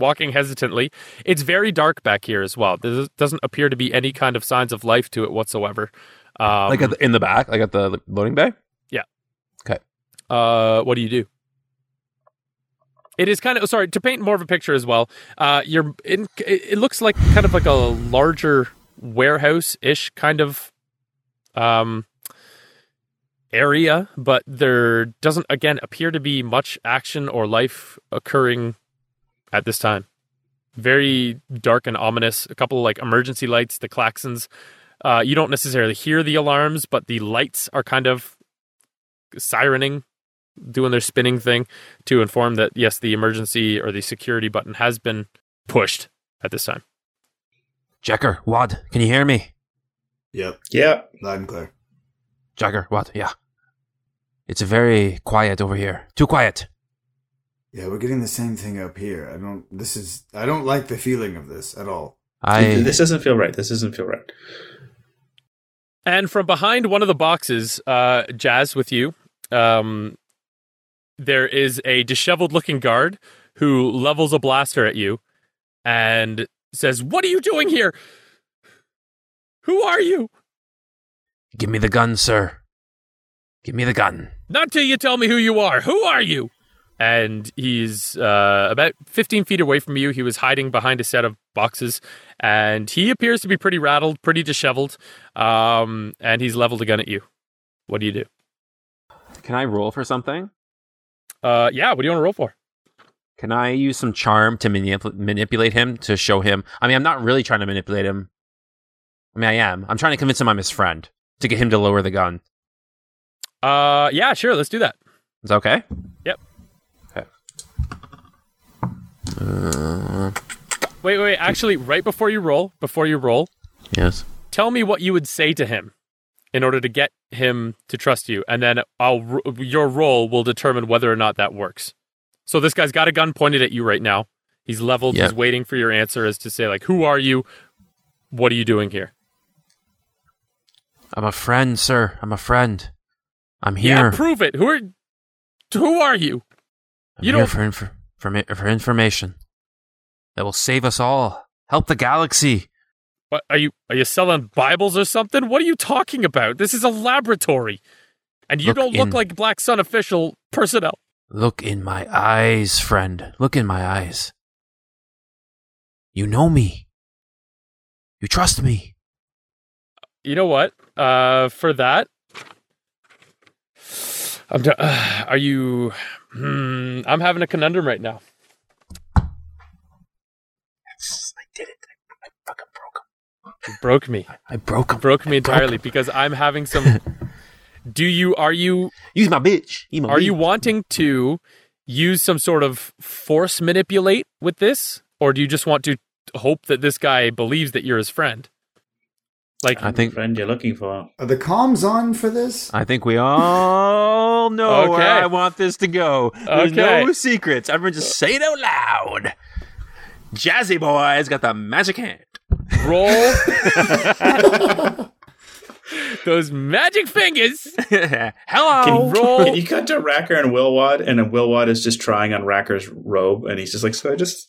walking hesitantly. It's very dark back here as well. There doesn't appear to be any kind of signs of life to it whatsoever. Um, like at the, in the back, like at the loading bay. Yeah. Okay. Uh, what do you do? It is kind of sorry to paint more of a picture as well. Uh, you're in. It, it looks like kind of like a larger warehouse ish kind of um area, but there doesn't again appear to be much action or life occurring at this time. Very dark and ominous. A couple of like emergency lights, the klaxons. Uh, you don't necessarily hear the alarms, but the lights are kind of sirening, doing their spinning thing to inform that yes, the emergency or the security button has been pushed at this time. Jacker, Wad, can you hear me? Yep, Yeah. loud and clear. Jacker, Wad, yeah. It's very quiet over here. Too quiet. Yeah, we're getting the same thing up here. I don't. This is. I don't like the feeling of this at all. I this doesn't feel right. This doesn't feel right. And from behind one of the boxes, uh, Jazz with you, um, there is a disheveled looking guard who levels a blaster at you and says, What are you doing here? Who are you? give me the gun, sir. Give me the gun. Not till you tell me who you are. Who are you? And he's uh, about 15 feet away from you. He was hiding behind a set of boxes, and he appears to be pretty rattled, pretty disheveled. Um, and he's leveled a gun at you. What do you do? Can I roll for something? Uh, yeah, what do you want to roll for? Can I use some charm to manip- manipulate him to show him? I mean, I'm not really trying to manipulate him. I mean, I am. I'm trying to convince him I'm his friend to get him to lower the gun. Uh, yeah, sure. Let's do that. Is that okay? Yep. Uh, Wait, wait. Actually, right before you roll, before you roll, yes. tell me what you would say to him in order to get him to trust you, and then I'll your roll will determine whether or not that works. So this guy's got a gun pointed at you right now. He's leveled. Yep. He's waiting for your answer as to say like, "Who are you? What are you doing here?" I'm a friend, sir. I'm a friend. I'm here. Yeah, prove it. Who are who are you? I'm you don't- for, inf- for, for information that will save us all. Help the galaxy. What are you? Are you selling Bibles or something? What are you talking about? This is a laboratory, and you Look don't look in- like Black Sun official personnel. Look in my eyes, friend. Look in my eyes. You know me. You trust me. You know what? Uh, for that, I'm. d- uh, are you? Hmm, I'm having a conundrum right now. I did it. I fucking broke him. You broke me. I broke him. Broke me entirely because I'm having some. Do you? Are you? Use my bitch. My Are you wanting to use some sort of force manipulate with this, or do you just want to hope that this guy believes that you're his friend? Like, I think Friend you're looking for. Are the comms on for this? I think we all know where I want this to go. There's Okay. no secrets. Everyone just say it out loud. Jazzy boy's got the magic hand. roll those magic fingers. Hello. Can you, roll- can you cut to Racker and Wilwad, and then Wilwad is just trying on Racker's robe, and he's just like, so I just,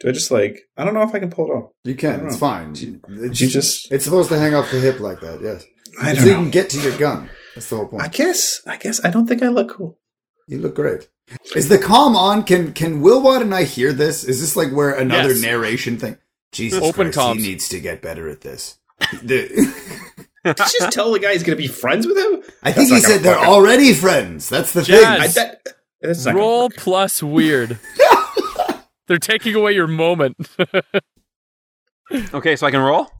do I just like, I don't know if I can pull it off. You can. It's know. fine. It's, You just, it's supposed to hang off the hip like that. Yes. I so don't you know. can get to your gun. That's the whole point. I guess, I guess, I don't think I look cool. You look great. Is the calm on? Can can Wilwad and I hear this? Is this like where another Yes. narration thing? Jesus Open Christ, comms. he needs to get better at this. The- Did you just tell the guy he's going to be friends with him? I think That's he said they're already friends. That's the Jazz. I, thing. that, that's roll plus weird. They're taking away your moment. okay, so I can roll.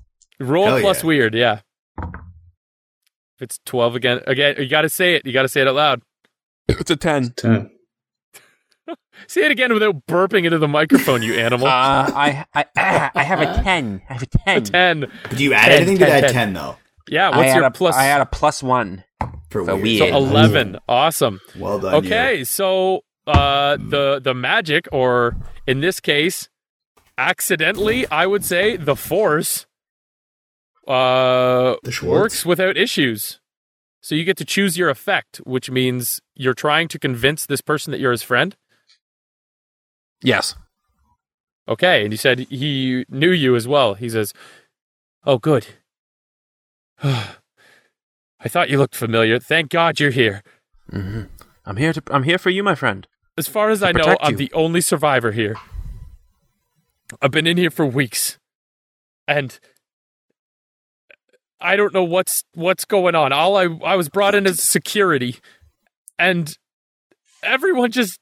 roll Hell plus yeah. weird. Yeah. If it's twelve again, again, you got to say it. You got to say it out loud. It's a ten. Ten. Say it again without burping into the microphone, you animal. Uh, I I I have a ten. I have a A ten. ten. Do you add 10, anything to 10, that 10. 10, though? Yeah. What's had your a, plus? I had a plus one. For For weird. so weird. eleven. Awesome. Well done. Okay, so uh, the the magic, or in this case, accidentally, I would say the force, uh, The works without issues. So you get to choose your effect, which means you're trying to convince this person that you're his friend. Yes. Okay, and you said he knew you as well. He says, "Oh, good. I thought you looked familiar. Thank God you're here." hmm I'm here to. I'm here for you, my friend. As far as I know, protect I'm the only survivor here. I've been in here for weeks, and I don't know what's what's going on. All I I was brought in as security, and everyone just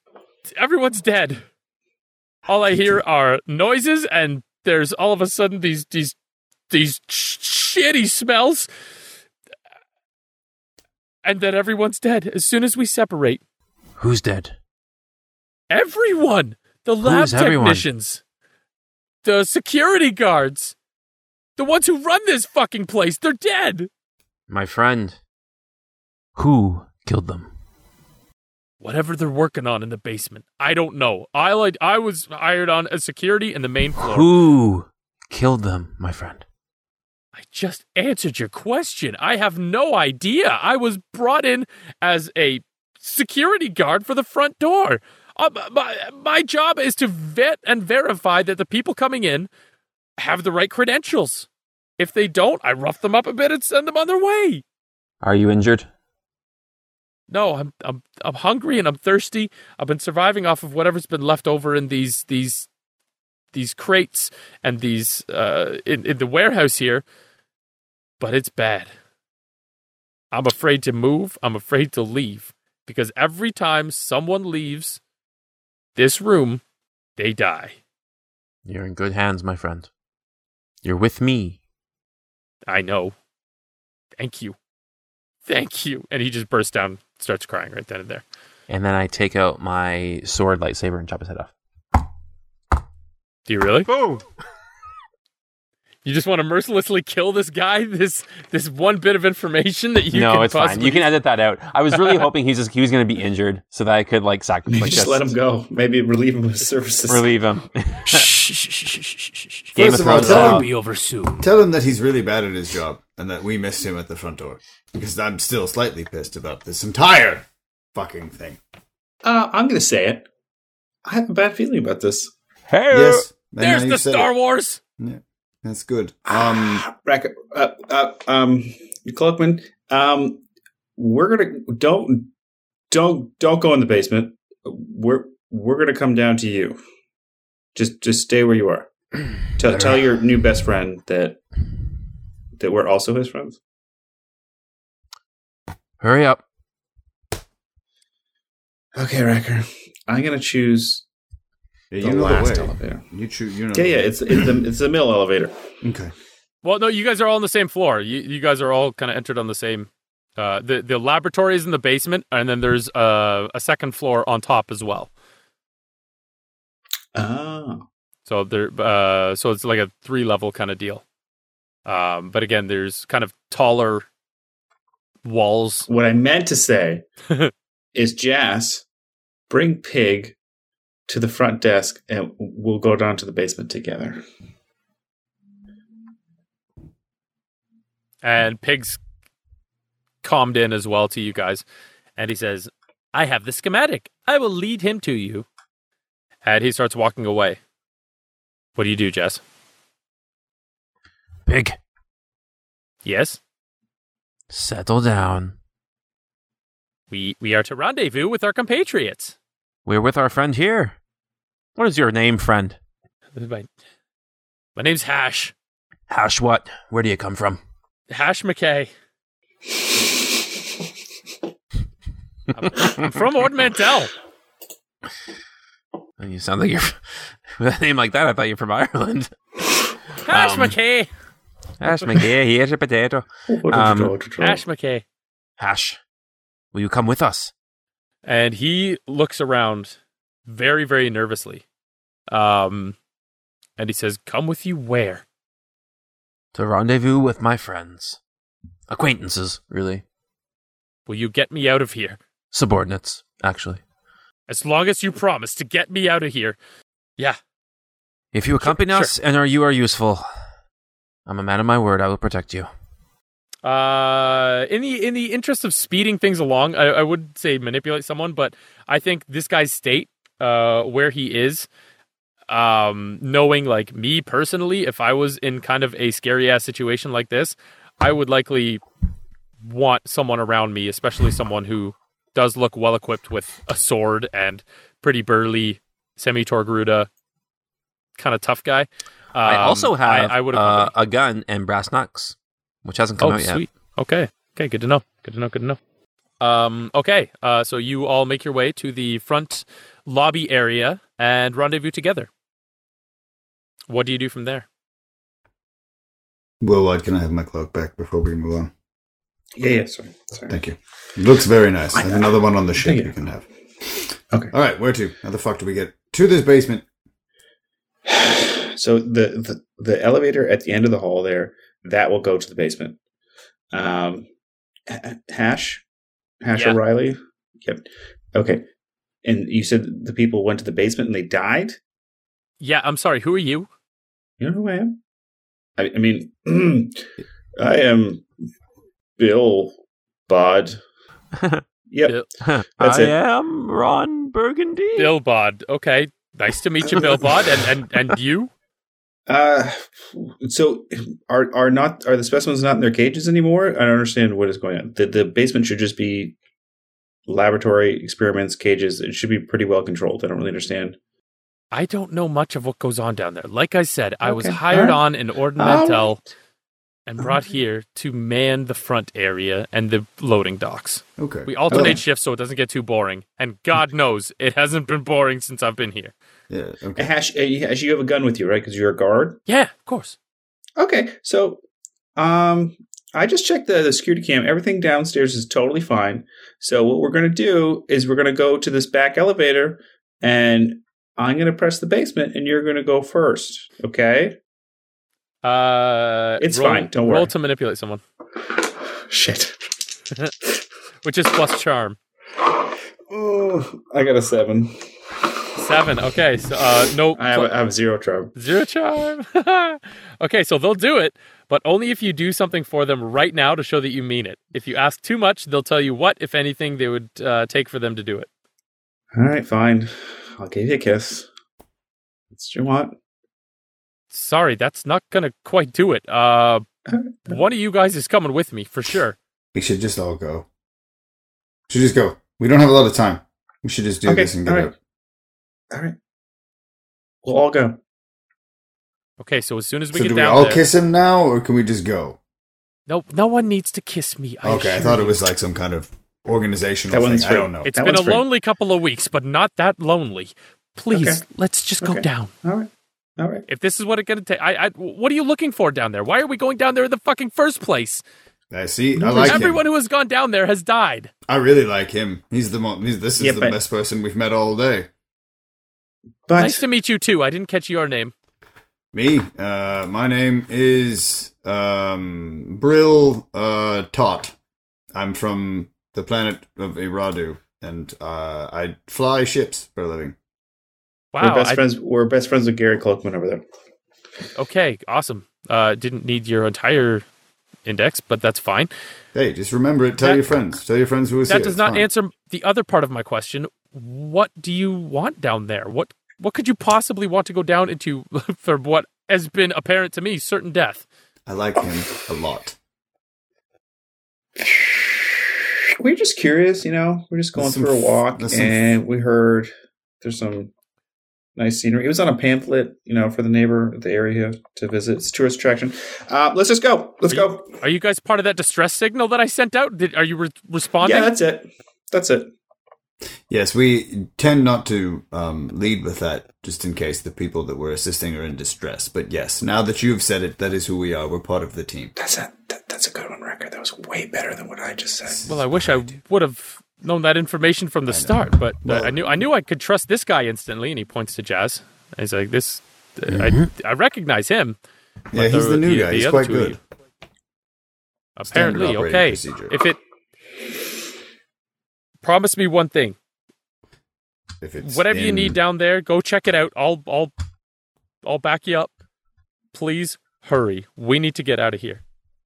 everyone's dead. All I hear are noises, and there's all of a sudden these these these sh- shitty smells, and then everyone's dead as soon as we separate. Who's dead? Everyone, the lab Who's everyone? technicians, the security guards, the ones who run this fucking place, they're dead. My friend. Who killed them? Whatever they're working on in the basement, I don't know. I like I was hired on as security in the main floor. Who killed them, my friend? I just answered your question. I have no idea. I was brought in as a security guard for the front door. Uh, my, my job is to vet and verify that the people coming in have the right credentials. If they don't, I rough them up a bit and send them on their way. Are you injured? No, I'm I'm I'm hungry and I'm thirsty. I've been surviving off of whatever's been left over in these these these crates and these uh in, in the warehouse here. But it's bad. I'm afraid to move. I'm afraid to leave because every time someone leaves this room, they die. You're in good hands, my friend. You're with me. I know. Thank you. Thank you. And he just bursts down, starts crying right then and there. And then I take out my sword lightsaber and chop his head off. Do you really? Boom! You just want to mercilessly kill this guy? This this one bit of information that you no, can it's fine. You can edit that out. I was really hoping he's just he was going to be injured so that I could like sacrifice. Maybe just let him go. Maybe relieve him of his services. relieve him. Shh, shh, shh, shh, shh, shh, shh. Game First of of all, Thrones. tell That'll him- be over soon. Tell him that he's really bad at his job and that we missed him at the front door. Because I'm still slightly pissed about this entire fucking thing. Uh, I'm going to say it. I have a bad feeling about this. Hey, Yes. and There's the Star it. Wars. Yeah, that's good. Um, Rack, uh, uh, um, Cloakman, um, we're gonna don't don't don't go in the basement. We're we're gonna come down to you. Just just stay where you are. Tell tell your new best friend that that we're also his friends. hurry up! Okay, Racker. I'm gonna choose yeah, the you know last the way. elevator. You choose. You know. Yeah, the yeah. way. It's it's the it's the middle elevator. okay. Well, no, you guys are all on the same floor. You you guys are all kind of entered on the same. Uh, the the laboratory is in the basement, and then there's uh, a second floor on top as well. Oh, So there, uh, so it's like a three level kind of deal. Um, but again, there's kind of taller walls. what I meant to say is, Jas, bring Pig to the front desk, and we'll go down to the basement together. and Pig's calmed in as well to you guys. And he says, I have the schematic. I will lead him to you. And he starts walking away. What do you do, Jess? Pig. Yes? settle down. We we are to rendezvous with our compatriots. We're with our friend here. What is your name, friend? My, my name's Hash. Hash what? Where do you come from? Hash McKay. I'm, I'm from Ord Mantell. You sound like you're with a name like that. I thought you're from Ireland. Hash Um, McKay. Hash McGee, here's a potato. Um, Hash McKay. Hash, will you come with us? and he looks around very very nervously um and he says come with you where To rendezvous with my friends, acquaintances, really, will you get me out of here subordinates, actually. as long as you promise to get me out of here yeah If you accompany sure. us and are you are useful, I'm a man of my word. I will protect you. uh in the in the interest of speeding things along I, I would say manipulate someone but i think this guy's state uh where he is um knowing like me personally if i was in kind of a scary ass situation like this i would likely want someone around me especially someone who does look well equipped with a sword and pretty burly semi Togruta kind of tough guy. I Um, also have i, I would uh, a gun and brass knucks, which hasn't come oh out yet. sweet. Okay. Okay good to know. Good to know good to know. Um okay uh so you all make your way to the front lobby area and rendezvous together what do you do from there Wilwad, can I have my cloak back before we move on? Yeah, yeah. Sorry, sorry. Thank you. It looks very nice. There's another one on the ship Thank you. you can have. Okay. All right, where to? How the fuck do we get to this basement? So the, the the elevator at the end of the hall there that will go to the basement. Um, Hash, Hash Yeah. O'Reilly, Yep. Okay. And you said the people went to the basement and they died. Yeah, I'm sorry. Who are you? You know who I am? I, I mean, I am Bill Bod. Yep. That's I it. am Ron Burgundy. Billbod. Okay. Nice to meet you, Billbod. And and and you? Uh, so are are not are the specimens not in their cages anymore? I don't understand what is going on. The the basement should just be laboratory experiments, cages. It should be pretty well controlled. I don't really understand. I don't know much of what goes on down there. Like I said, I was hired All right. on in Ord Mantell All and brought here to man the front area and the loading docks. Okay. We alternate Okay. shifts so it doesn't get too boring. And God knows it hasn't been boring since I've been here. Yeah. Okay. Hash, uh, Hash, you have a gun with you, right? Because you're a guard. Yeah, of course. Okay, so um, I just checked the, the security cam. Everything downstairs is totally fine. So what we're going to do is we're going to go to this back elevator, and I'm going to press the basement, and you're going to go first. Okay? Uh, It's roll- fine, don't Roll worry. to manipulate someone, Shit. which is plus charm. Oh, I got a seven. Seven. Okay, so uh, no I have, I have zero charm. zero charm. okay, so they'll do it, but only if you do something for them right now to show that you mean it. If you ask too much, they'll tell you what, if anything, they would uh, take for them to do it. All right, fine. I'll give you a kiss. That's what you want. Sorry, that's not gonna quite do it. Uh, one of you guys is coming with me for sure. We should just all go. Should just go. We don't have a lot of time. We should just do Okay, this and get all right. out. All right. We'll all go. Okay, so as soon as we So get do we all there, kiss him now, or can we just go? no, no one needs to kiss me. I okay, I thought it was like some kind of organizational That thing. one's I don't know. It's That been a free. lonely couple of weeks, but not that lonely. Please, Okay. let's just go Okay. down. All right. All right. If this is what it's gonna take, I, I, what are you looking for down there? Why are we going down there in the fucking first place? I see. I like Everyone him. who has gone down there has died. I really like him. He's the mo- he's, this is Yeah, the but- best person we've met all day. But nice to meet you too. I didn't catch your name. Me. Uh, my name is um, Brill uh, Tot. I'm from the planet of Iradu, and uh, I fly ships for a living. Wow, we're best I- friends. We're best friends with Gary Cloakman over there. okay. Awesome. Uh, didn't need your entire index, but that's fine. Hey, just remember it. Tell That- your friends. Tell your friends who was That here. does not fine. answer the other part of my question. What do you want down there? What what could you possibly want to go down into for what has been apparent to me certain death? I like him a lot. We're just curious, you know. We're just going There's some for a f- walk, there's and we heard there's some nice scenery. It was on a pamphlet, you know, for the neighbor, the area to visit. It's a tourist attraction. Uh, let's just go. Let's go. Are you guys part of that distress signal that I sent out? Did, are you re- responding? Yeah, that's it. That's it. Yes, we tend not to um, lead with that, just in case the people that we're assisting are in distress. But yes, now that you've said it, that is who we are. We're part of the team. That's a that, that's a good one, record. That was way better than what I just said. well, I wish I would have known that information from the start, but uh, Well- I knew I knew I could trust this guy instantly. And he points to Jazz. He's like, "This, Mm-hmm. I, I recognize him." Yeah, he's the new guy. the He's quite good. Apparently, okay. procedure. If it promise me one thing, If it's whatever you need down there, go check it out. I'll I'll I'll back you up. Please hurry. We need to get out of here.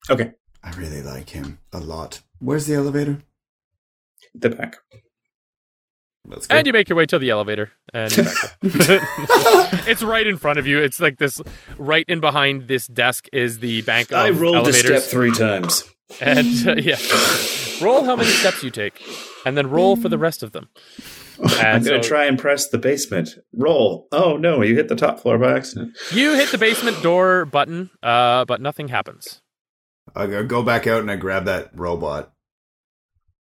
Okay, I really like him a lot. Where's the elevator? the back. Let's go. And you make your way to the elevator, and back it's right in front of you. It's like this, right in behind this desk is the bank of I rolled elevators. a step three times. and uh, yeah, roll how many steps you take, and then roll for the rest of them. I'm gonna so try and press the basement. Roll. Oh no, you hit the top floor by accident. you hit the basement door button, uh, but nothing happens. I go- go back out and I grab that robot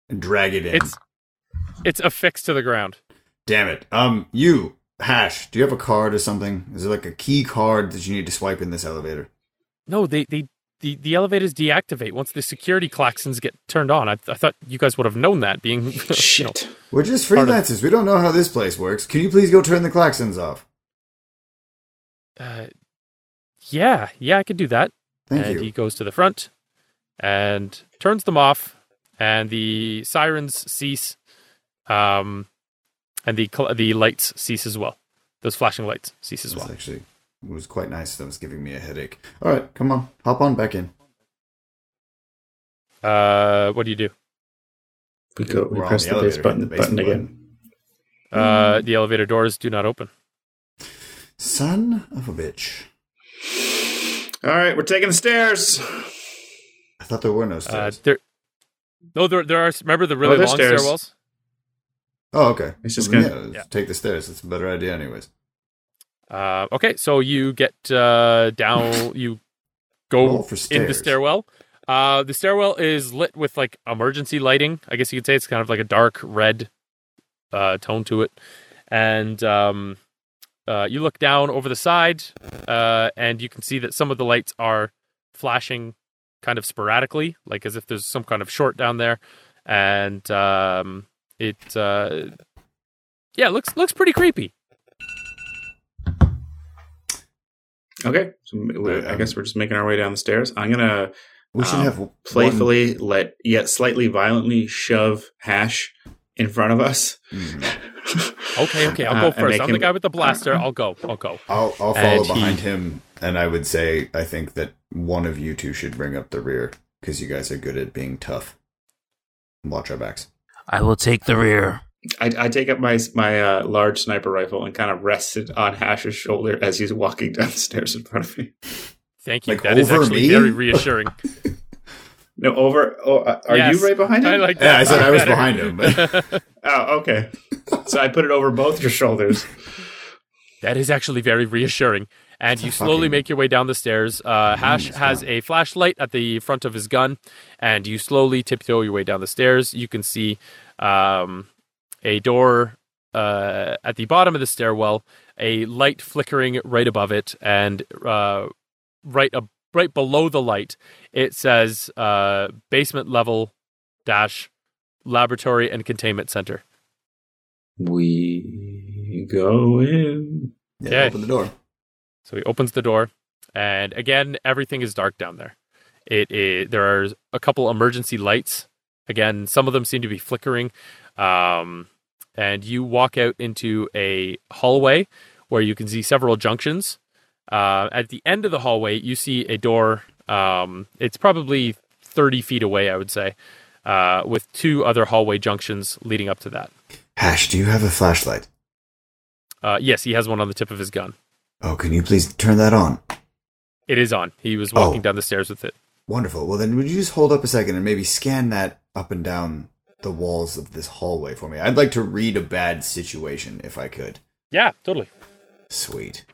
and drag it in. It's it's affixed to the ground. Damn it. Um, you Hash, do you have a card or something? Is it like a key card that you need to swipe in this elevator? No, they they the, the elevators deactivate once the security klaxons get turned on. I, I thought you guys would have known that. Being you know, Shit. We're just Part of- freelancers. We don't know how this place works. Can you please go turn the klaxons off? uh, yeah, yeah, I could do that. Thank and you. he goes to the front and turns them off, and the sirens cease. Um, and the cl- the lights cease as well. Those flashing lights cease as This well. actually was quite nice. That was giving me a headache. All right, come on, hop on back in. Uh, what do you do? We go. We We're press the the, base button, the basement button again. Uh, the elevator doors do not open. Son of a bitch! All right, we're taking the stairs. I thought there were no Uh, stairs. there, no, there, there are. Remember the really Oh, long stairs. stairwells? oh, okay. It's just gonna- yeah, yeah. take the stairs. It's a better idea, anyways. Uh, okay, so you get uh, down. You go in the stairwell. Uh, the stairwell is lit with like emergency lighting. I guess you could say it's kind of like a dark red uh, tone to it. And um, uh, you look down over the side, uh, and you can see that some of the lights are flashing kind of sporadically, like as if there's some kind of short down there. And um, it, uh, yeah, looks looks pretty creepy. Okay, so we- I guess we're just making our way down the stairs. I'm gonna We should Um, have one- playfully let yet slightly violently shove Hash in front of us. Mhm. Okay, okay, I'll Uh, go and first. I'm the guy with the blaster. I'll go. I'll go. I'll I'll follow And he- behind him, and I would say I think that one of you two should bring up the rear because you guys are good at being tough. Watch our backs. I will take the rear. I, I take up my my uh, large sniper rifle and kind of rest it on Hash's shoulder as he's walking down the stairs in front of me. Thank you. Like that is over actually me? very reassuring. No, over. Oh, uh, are Yes. you right behind him? I like Yeah. I said I was better. behind him, but- Oh, okay. So I put it over both your shoulders. that is actually very reassuring. And a you slowly fucking- make your way down the stairs. Uh, Hash as has well. a flashlight at the front of his gun, and you slowly tiptoe your way down the stairs. You can see um, a door uh, at the bottom of the stairwell, a light flickering right above it, and uh, right ab- right below the light, it says uh, basement level dash laboratory and containment center. We go in. Yeah, Okay. open the door. So he opens the door, and again, everything is dark down there. It is, there are a couple emergency lights. Again, some of them seem to be flickering. Um, and you walk out into a hallway where you can see several junctions. Uh, at the end of the hallway, you see a door. Um, it's probably 30 feet away, I would say, uh, with two other hallway junctions leading up to that. Hash, do you have a flashlight? Uh, yes, he has one on the tip of his gun. Oh, can you please turn that on? It is on. He was walking Oh. down the stairs with it. Wonderful. Well, then would you just hold up a second and maybe scan that up and down the walls of this hallway for me? I'd like to read a bad situation if I could. Yeah, totally. Sweet.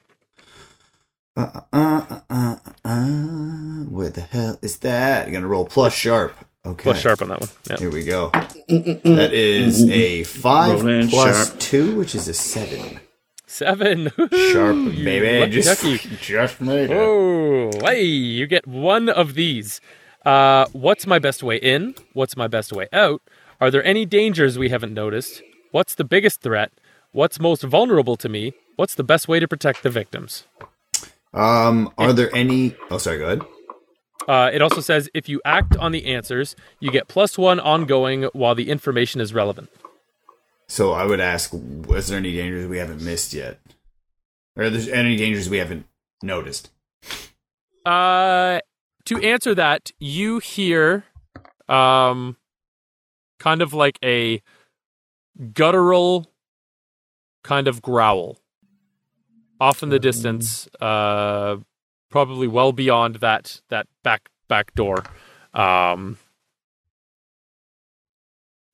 Uh, uh, uh, uh, uh, where the hell is that? You're gonna roll plus sharp. Okay. Plus sharp on that one. Yeah. Here we go. That is a five plus sharp. two, which is a seven. Seven. Sharp, You baby. Just, just made it. Oh, hey, you get one of these. Uh, what's my best way in? What's my best way out? Are there any dangers we haven't noticed? What's the biggest threat? What's most vulnerable to me? What's the best way to protect the victims? Um, are there any? Oh, sorry. Go ahead. Uh, it also says if you act on the answers, you get plus one ongoing while the information is relevant. So I would ask: Was there any dangers we haven't missed yet? Or are there any dangers we haven't noticed? Uh, to answer that, you hear, um, kind of like a guttural kind of growl off in the distance, uh, probably well beyond that that back back door. Um,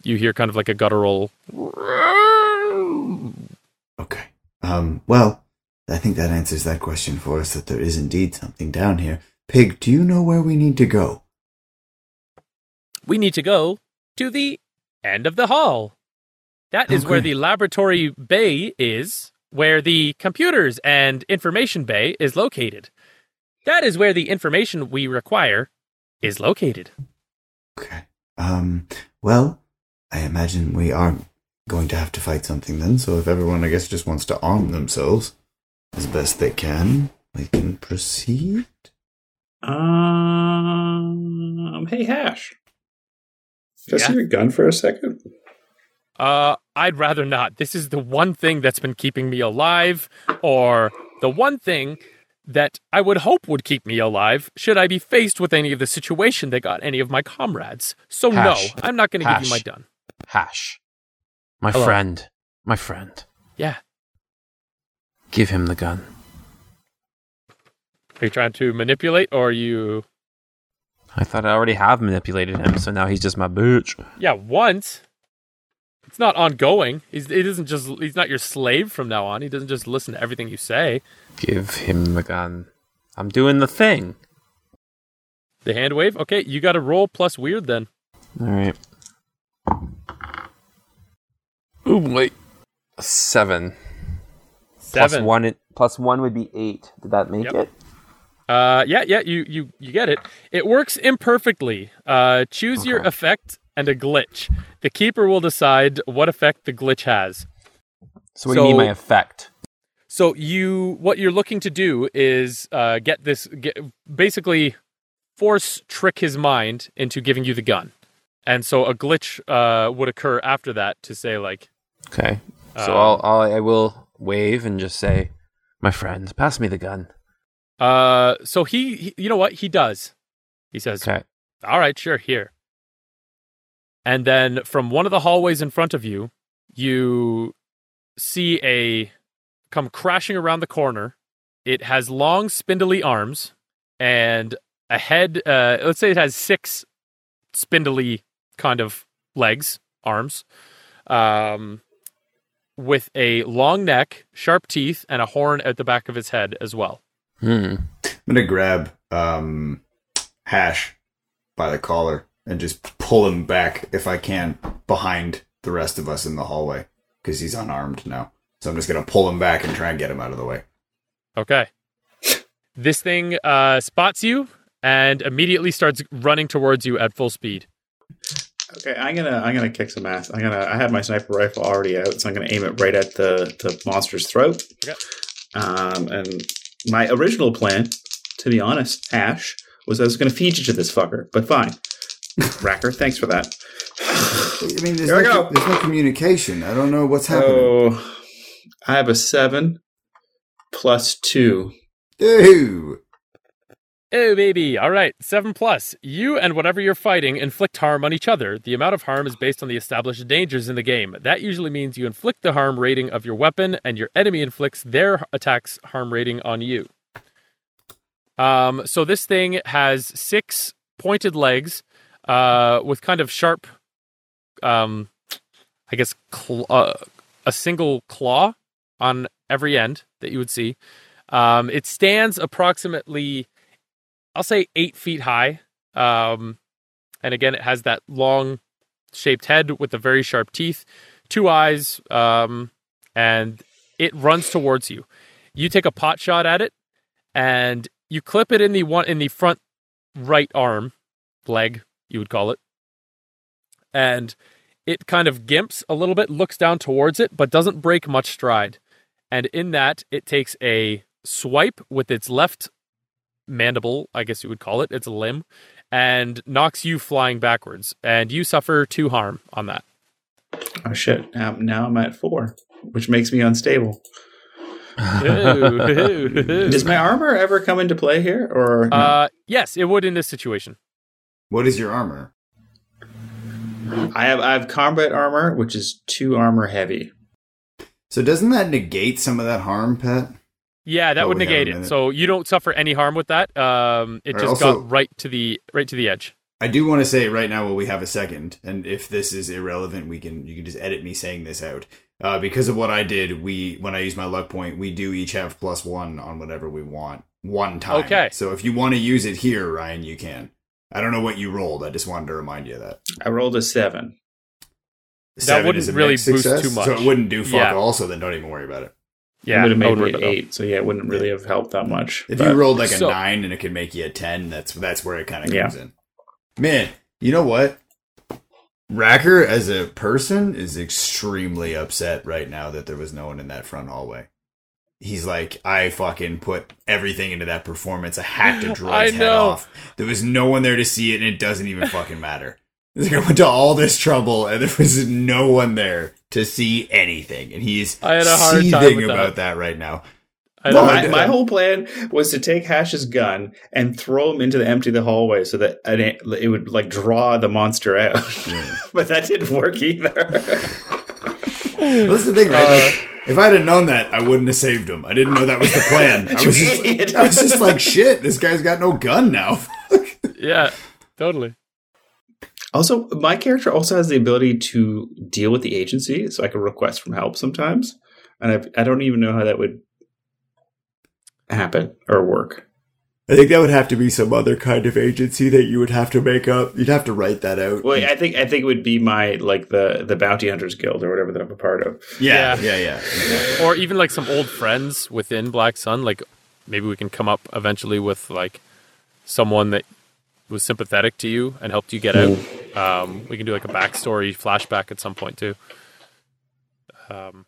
you hear kind of like a guttural. Okay. Um. Well, I think that answers that question for us. That there is indeed something down here. Pig, do you know where we need to go? we need to go to the end of the hall. That is where the laboratory bay is, where the computers and information bay is located. That is where the information we require is located. Okay. Um. Well, I imagine we are going to have to fight something then. So if everyone, I guess, just wants to arm themselves as best they can, we can proceed. Um. Hey, Hash. Can I Yeah? see your gun for a second? Uh, I'd rather not. This is the one thing that's been keeping me alive, or the one thing that I would hope would keep me alive should I be faced with any of the situation that got any of my comrades. So, Hash. no, I'm not going to give you my gun. Hash. My Hello. friend. My friend. Yeah. Give him the gun. Are you trying to manipulate, or are you. I thought I already have manipulated him, so now he's just my bitch. Yeah, once. It's not ongoing. He's, it isn't just. He's not your slave from now on. He doesn't just listen to everything you say. Give him the gun. I'm doing the thing. The hand wave? Okay, you got to roll plus weird then. All right. Oh wait. Seven. Plus Seven. one. Plus one would be eight. Did that make Yep. it? Uh, yeah, yeah, you you you get it. It works imperfectly. Uh, choose your effect and a glitch. The keeper will decide what effect the glitch has. So what do you mean So- my effect? So you, what you're looking to do is uh, get this, get, basically force trick his mind into giving you the gun, and so a glitch uh, would occur after that to say like, Okay. So Um, I'll, I'll I will wave and just say, "My friend, pass me the gun." Uh, so he, he you know what he does? He says, Okay. All right, sure, here. And then from one of the hallways in front of you, you see a come crashing around the corner. It has long, spindly arms and a head. Uh, let's say it has six spindly kind of legs, arms, um, with a long neck, sharp teeth, and a horn at the back of its head as well. Hmm. I'm gonna grab um, Hash by the collar and just pull him back if I can behind the rest of us in the hallway because he's unarmed now. So I'm just gonna pull him back and try and get him out of the way. Okay. this thing uh, spots you and immediately starts running towards you at full speed. Okay, I'm gonna I'm gonna kick some ass. I'm gonna I have my sniper rifle already out, so I'm gonna aim it right at the the monster's throat. Okay. Um, and my original plan, to be honest, Ash, was I was gonna feed you to this fucker, but fine. Racker, thanks for that. I mean, there's, Here we no, go. there's no communication. I don't know what's happening. Oh, I have a seven plus two. Ew. Oh, baby. All right. Seven plus. You and whatever you're fighting inflict harm on each other. The amount of harm is based on the established dangers in the game. That usually means you inflict the harm rating of your weapon, and your enemy inflicts their attack's harm rating on you. Um, so this thing has six pointed legs uh, with kind of sharp, um, I guess, cl- uh, a single claw on every end that you would see. Um, it stands approximately I'll say eight feet high. Um, and again, it has that long shaped head with the very sharp teeth, two eyes, um, and it runs towards you. You take a pot shot at it, and you clip it in the one in the front right arm, leg, you would call it, and it kind of gimps a little bit, looks down towards it, but doesn't break much stride. And in that, it takes a swipe with its left mandible, I guess you would call it, it's a limb, and knocks you flying backwards. And you suffer two harm on that. Oh shit! Now, now I'm at four, which makes me unstable. Does my armor ever come into play here, or no? uh, yes, it would in this situation. What is your armor? I have I have combat armor, which is two armor heavy. So doesn't that negate some of that harm, Pat? Yeah, that would negate it. So you don't suffer any harm with that. Um, it Right, just also- got right to the right to the edge. I do want to say right now while we have a second, and if this is irrelevant, we can you can just edit me saying this out. Uh, because of what I did, we when I use my luck point, we do each have plus one on whatever we want one time. Okay. So if you want to use it here, Ryan, you can. I don't know what you rolled. I just wanted to remind you of that. I rolled a seven. Seven wouldn't is a really boost success, too much. So it wouldn't do fuck Yeah. all. So then don't even worry about it. Yeah, it would have made would me an eight, so yeah, it wouldn't really have helped that much. If But- you rolled like a So- nine and it could make you a ten, that's that's where it kind of Yeah. comes in. Man, you know what? Racker as a person is extremely upset right now that there was no one in that front hallway. He's like, I fucking put everything into that performance. I had to draw I his head know. off. There was no one there to see it, and it doesn't even fucking matter. It's like I went to all this trouble, and there was no one there to see anything, and he's I had a hard time seething with that. about that. right now. I know. My, my whole plan was to take Hash's gun and throw him into the empty the hallway so that an, it would like draw the monster out. but that didn't work either. That's the thing, right? Like, if I'd have known that, I wouldn't have saved him. I didn't know that was the plan. I was just. I was just like, shit, this guy's got no gun now. yeah, totally. Also, my character also has the ability to deal with the agency, so I can request from help sometimes. And I, I don't even know how that would happen or work. I think that would have to be some other kind of agency that you would have to make up. You'd have to write that out. Well, I think I think it would be my like the the bounty hunters guild or whatever that I'm a part of. yeah, Yeah. yeah, yeah. exactly. Or even like some old friends within Black Sun. Like maybe we can come up eventually with like someone that was sympathetic to you and helped you get out. Um, we can do like a backstory flashback at some point too. Um,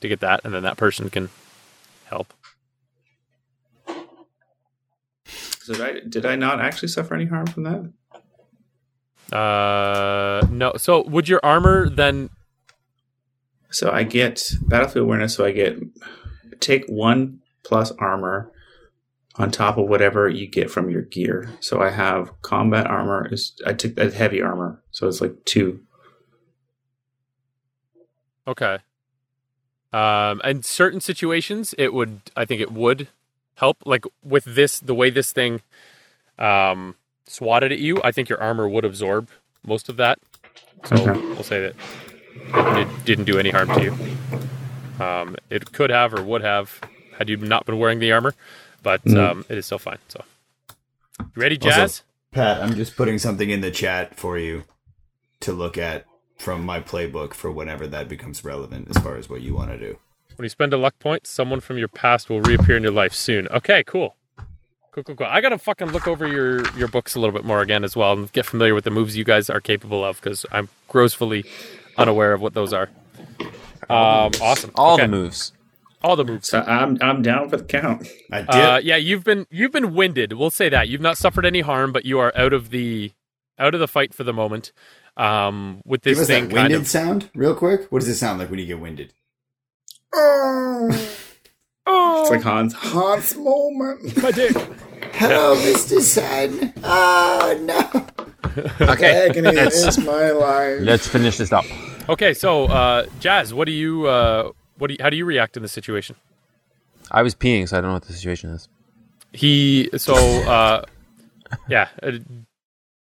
to get that, and then that person can help. Did I did I not actually suffer any harm from that? Uh, no. So would your armor then? So I get battlefield awareness. So I get take one plus armor on top of whatever you get from your gear. So I have combat armor. Is I took that heavy armor. So it's like two. Okay. Um, in certain situations, it would. I think it would help. Like with this, the way this thing um, swatted at you, I think your armor would absorb most of that. So Okay. we'll say that it didn't do any harm to you. Um, it could have or would have had you not been wearing the armor, but Mm. um, it is still fine. So, you ready, Also- Jazz? Pat, I'm just putting something in the chat for you to look at from my playbook for whenever that becomes relevant as far as what you want to do. When you spend a luck point, someone from your past will reappear in your life soon. Okay, cool. Cool, cool, cool. I gotta fucking look over your your books a little bit more again as well and get familiar with the moves you guys are capable of because I'm grossly unaware of what those are. Um, awesome. All Okay. the moves. All the moves. So I'm I'm down for the count. I did. Uh, yeah, you've been you've been winded. We'll say that you've not suffered any harm, but you are out of the out of the fight for the moment. Um, with this Give us thing that kind winded of sound real quick. What does it sound like when you get winded? Oh, It's like Hans. Hans moment. my dick. Hello, Mr. Sun. Oh, no. Okay, Agony let's, is my life. let's finish this up. Okay, so uh, Jazz, what do you uh, what do you, how do you react in this situation? I was peeing, so I don't know what the situation is. He so uh, yeah, uh,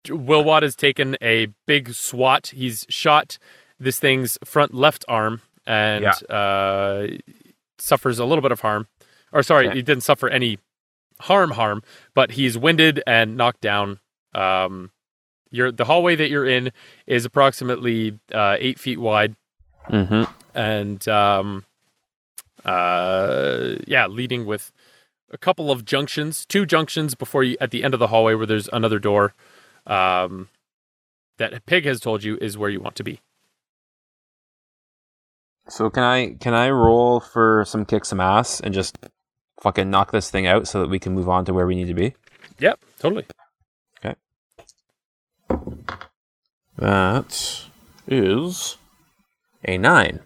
Wilwad has taken a big swat. He's shot this thing's front left arm and uh, suffers a little bit of harm. Or sorry, Okay. he didn't suffer any harm harm, but he's winded and knocked down. Um, you're the hallway that you're in is approximately uh, eight feet wide Mm-hmm. and um, uh, yeah, leading with a couple of junctions, two junctions before you at the end of the hallway where there's another door um, that Pig has told you is where you want to be. So can I can I roll for some kick some ass and just fucking knock this thing out so that we can move on to where we need to be? Yep, totally. Okay. That is a nine.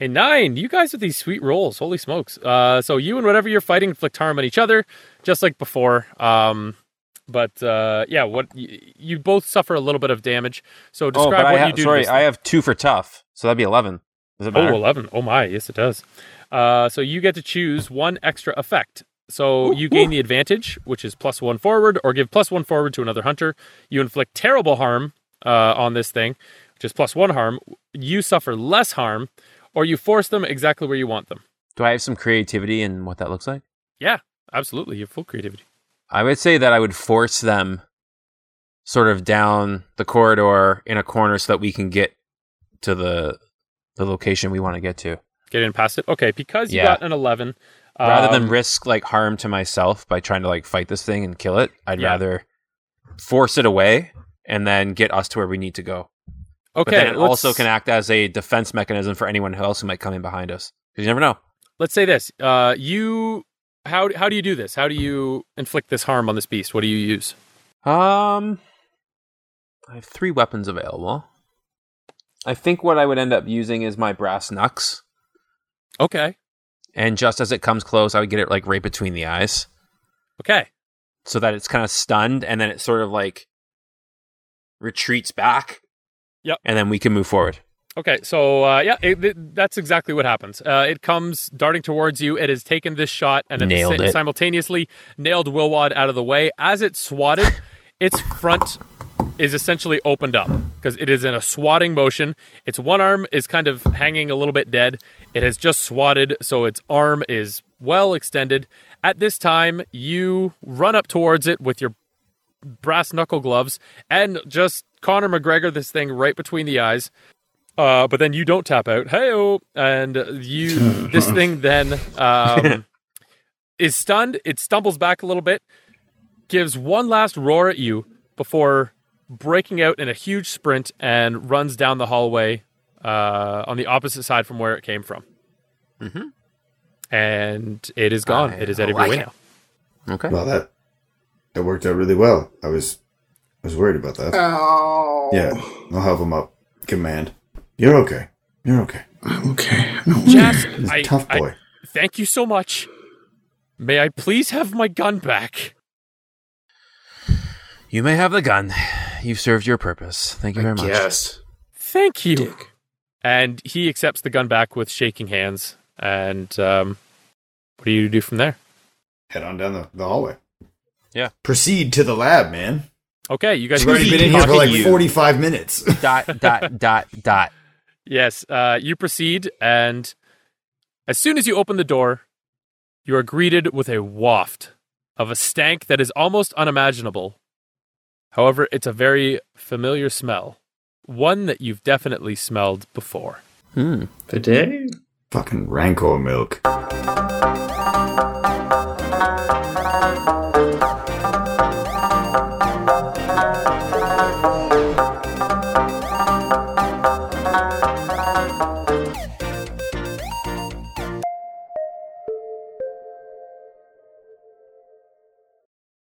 A nine. You guys with these sweet rolls. Holy smokes. Uh, so you and whatever you're fighting inflict harm on each other, just like before. Um, but uh, yeah, what you, you both suffer a little bit of damage. So Oh, describe I what ha- you do. sorry, I have two for tough, so that'd be eleven. Does it Oh, 11. Oh my, yes it does. Uh, so you get to choose one extra effect. So you gain the advantage, which is plus one forward, or give plus one forward to another hunter. You inflict terrible harm uh, on this thing, which is plus one harm. You suffer less harm, or you force them exactly where you want them. Do I have some creativity in what that looks like? Yeah, absolutely. You have full creativity. I would say that I would force them sort of down the corridor in a corner so that we can get to the the location we want to get to. Get in past it. Okay, because you Yeah. got an 11. Rather um, than risk like harm to myself by trying to like fight this thing and kill it, I'd Yeah. rather force it away and then get us to where we need to go. Okay, But then it also can act as a defense mechanism for anyone else who might come in behind us. Because you never know. Let's say this. Uh, you. How, how do you do this? How do you inflict this harm on this beast? What do you use? Um, I have three weapons available. I think what I would end up using is my brass knucks, Okay. and just as it comes close, I would get it like right between the eyes, Okay. so that it's kind of stunned, and then it sort of like retreats back. Yep. and then we can move forward. Okay, so uh, yeah, it, it- that's exactly what happens. Uh, it comes darting towards you. It has taken this shot and Nailed si- it. simultaneously nailed Wilwad out of the way. As it swatted, its front is essentially opened up because it is in a swatting motion. Its one arm is kind of hanging a little bit dead. It has just swatted, so its arm is well extended. At this time, you run up towards it with your brass knuckle gloves and just Conor McGregor this thing right between the eyes. Uh, but then you don't tap out. Hey, and you this thing then um, is stunned. It stumbles back a little bit, gives one last roar at you before breaking out in a huge sprint and runs down the hallway uh, on the opposite side from where it came from. Mhm. And it is gone. I it is out of like your way it. now. Okay. Well, that that worked out really well. I was I was worried about that. Yeah, I'll help him up. Command. You're okay. You're okay. I'm okay. Jess, He's a I, tough I- boy. thank you so much. May I please have my gun back? You may have the gun. You've served your purpose. Thank you very much. Yes. Thank you. Dick. And he accepts the gun back with shaking hands. And um, what do you do from there? Head on down the, the hallway. Yeah. Proceed to the lab, man. Okay, you guys We've already been in here for like you. 45 minutes. dot dot dot dot. Yes, uh, you proceed, and as soon as you open the door, you are greeted with a waft of a stank that is almost unimaginable. However, it's a very familiar smell, one that you've definitely smelled before. Hmm. Bidet? Fucking Rancor milk.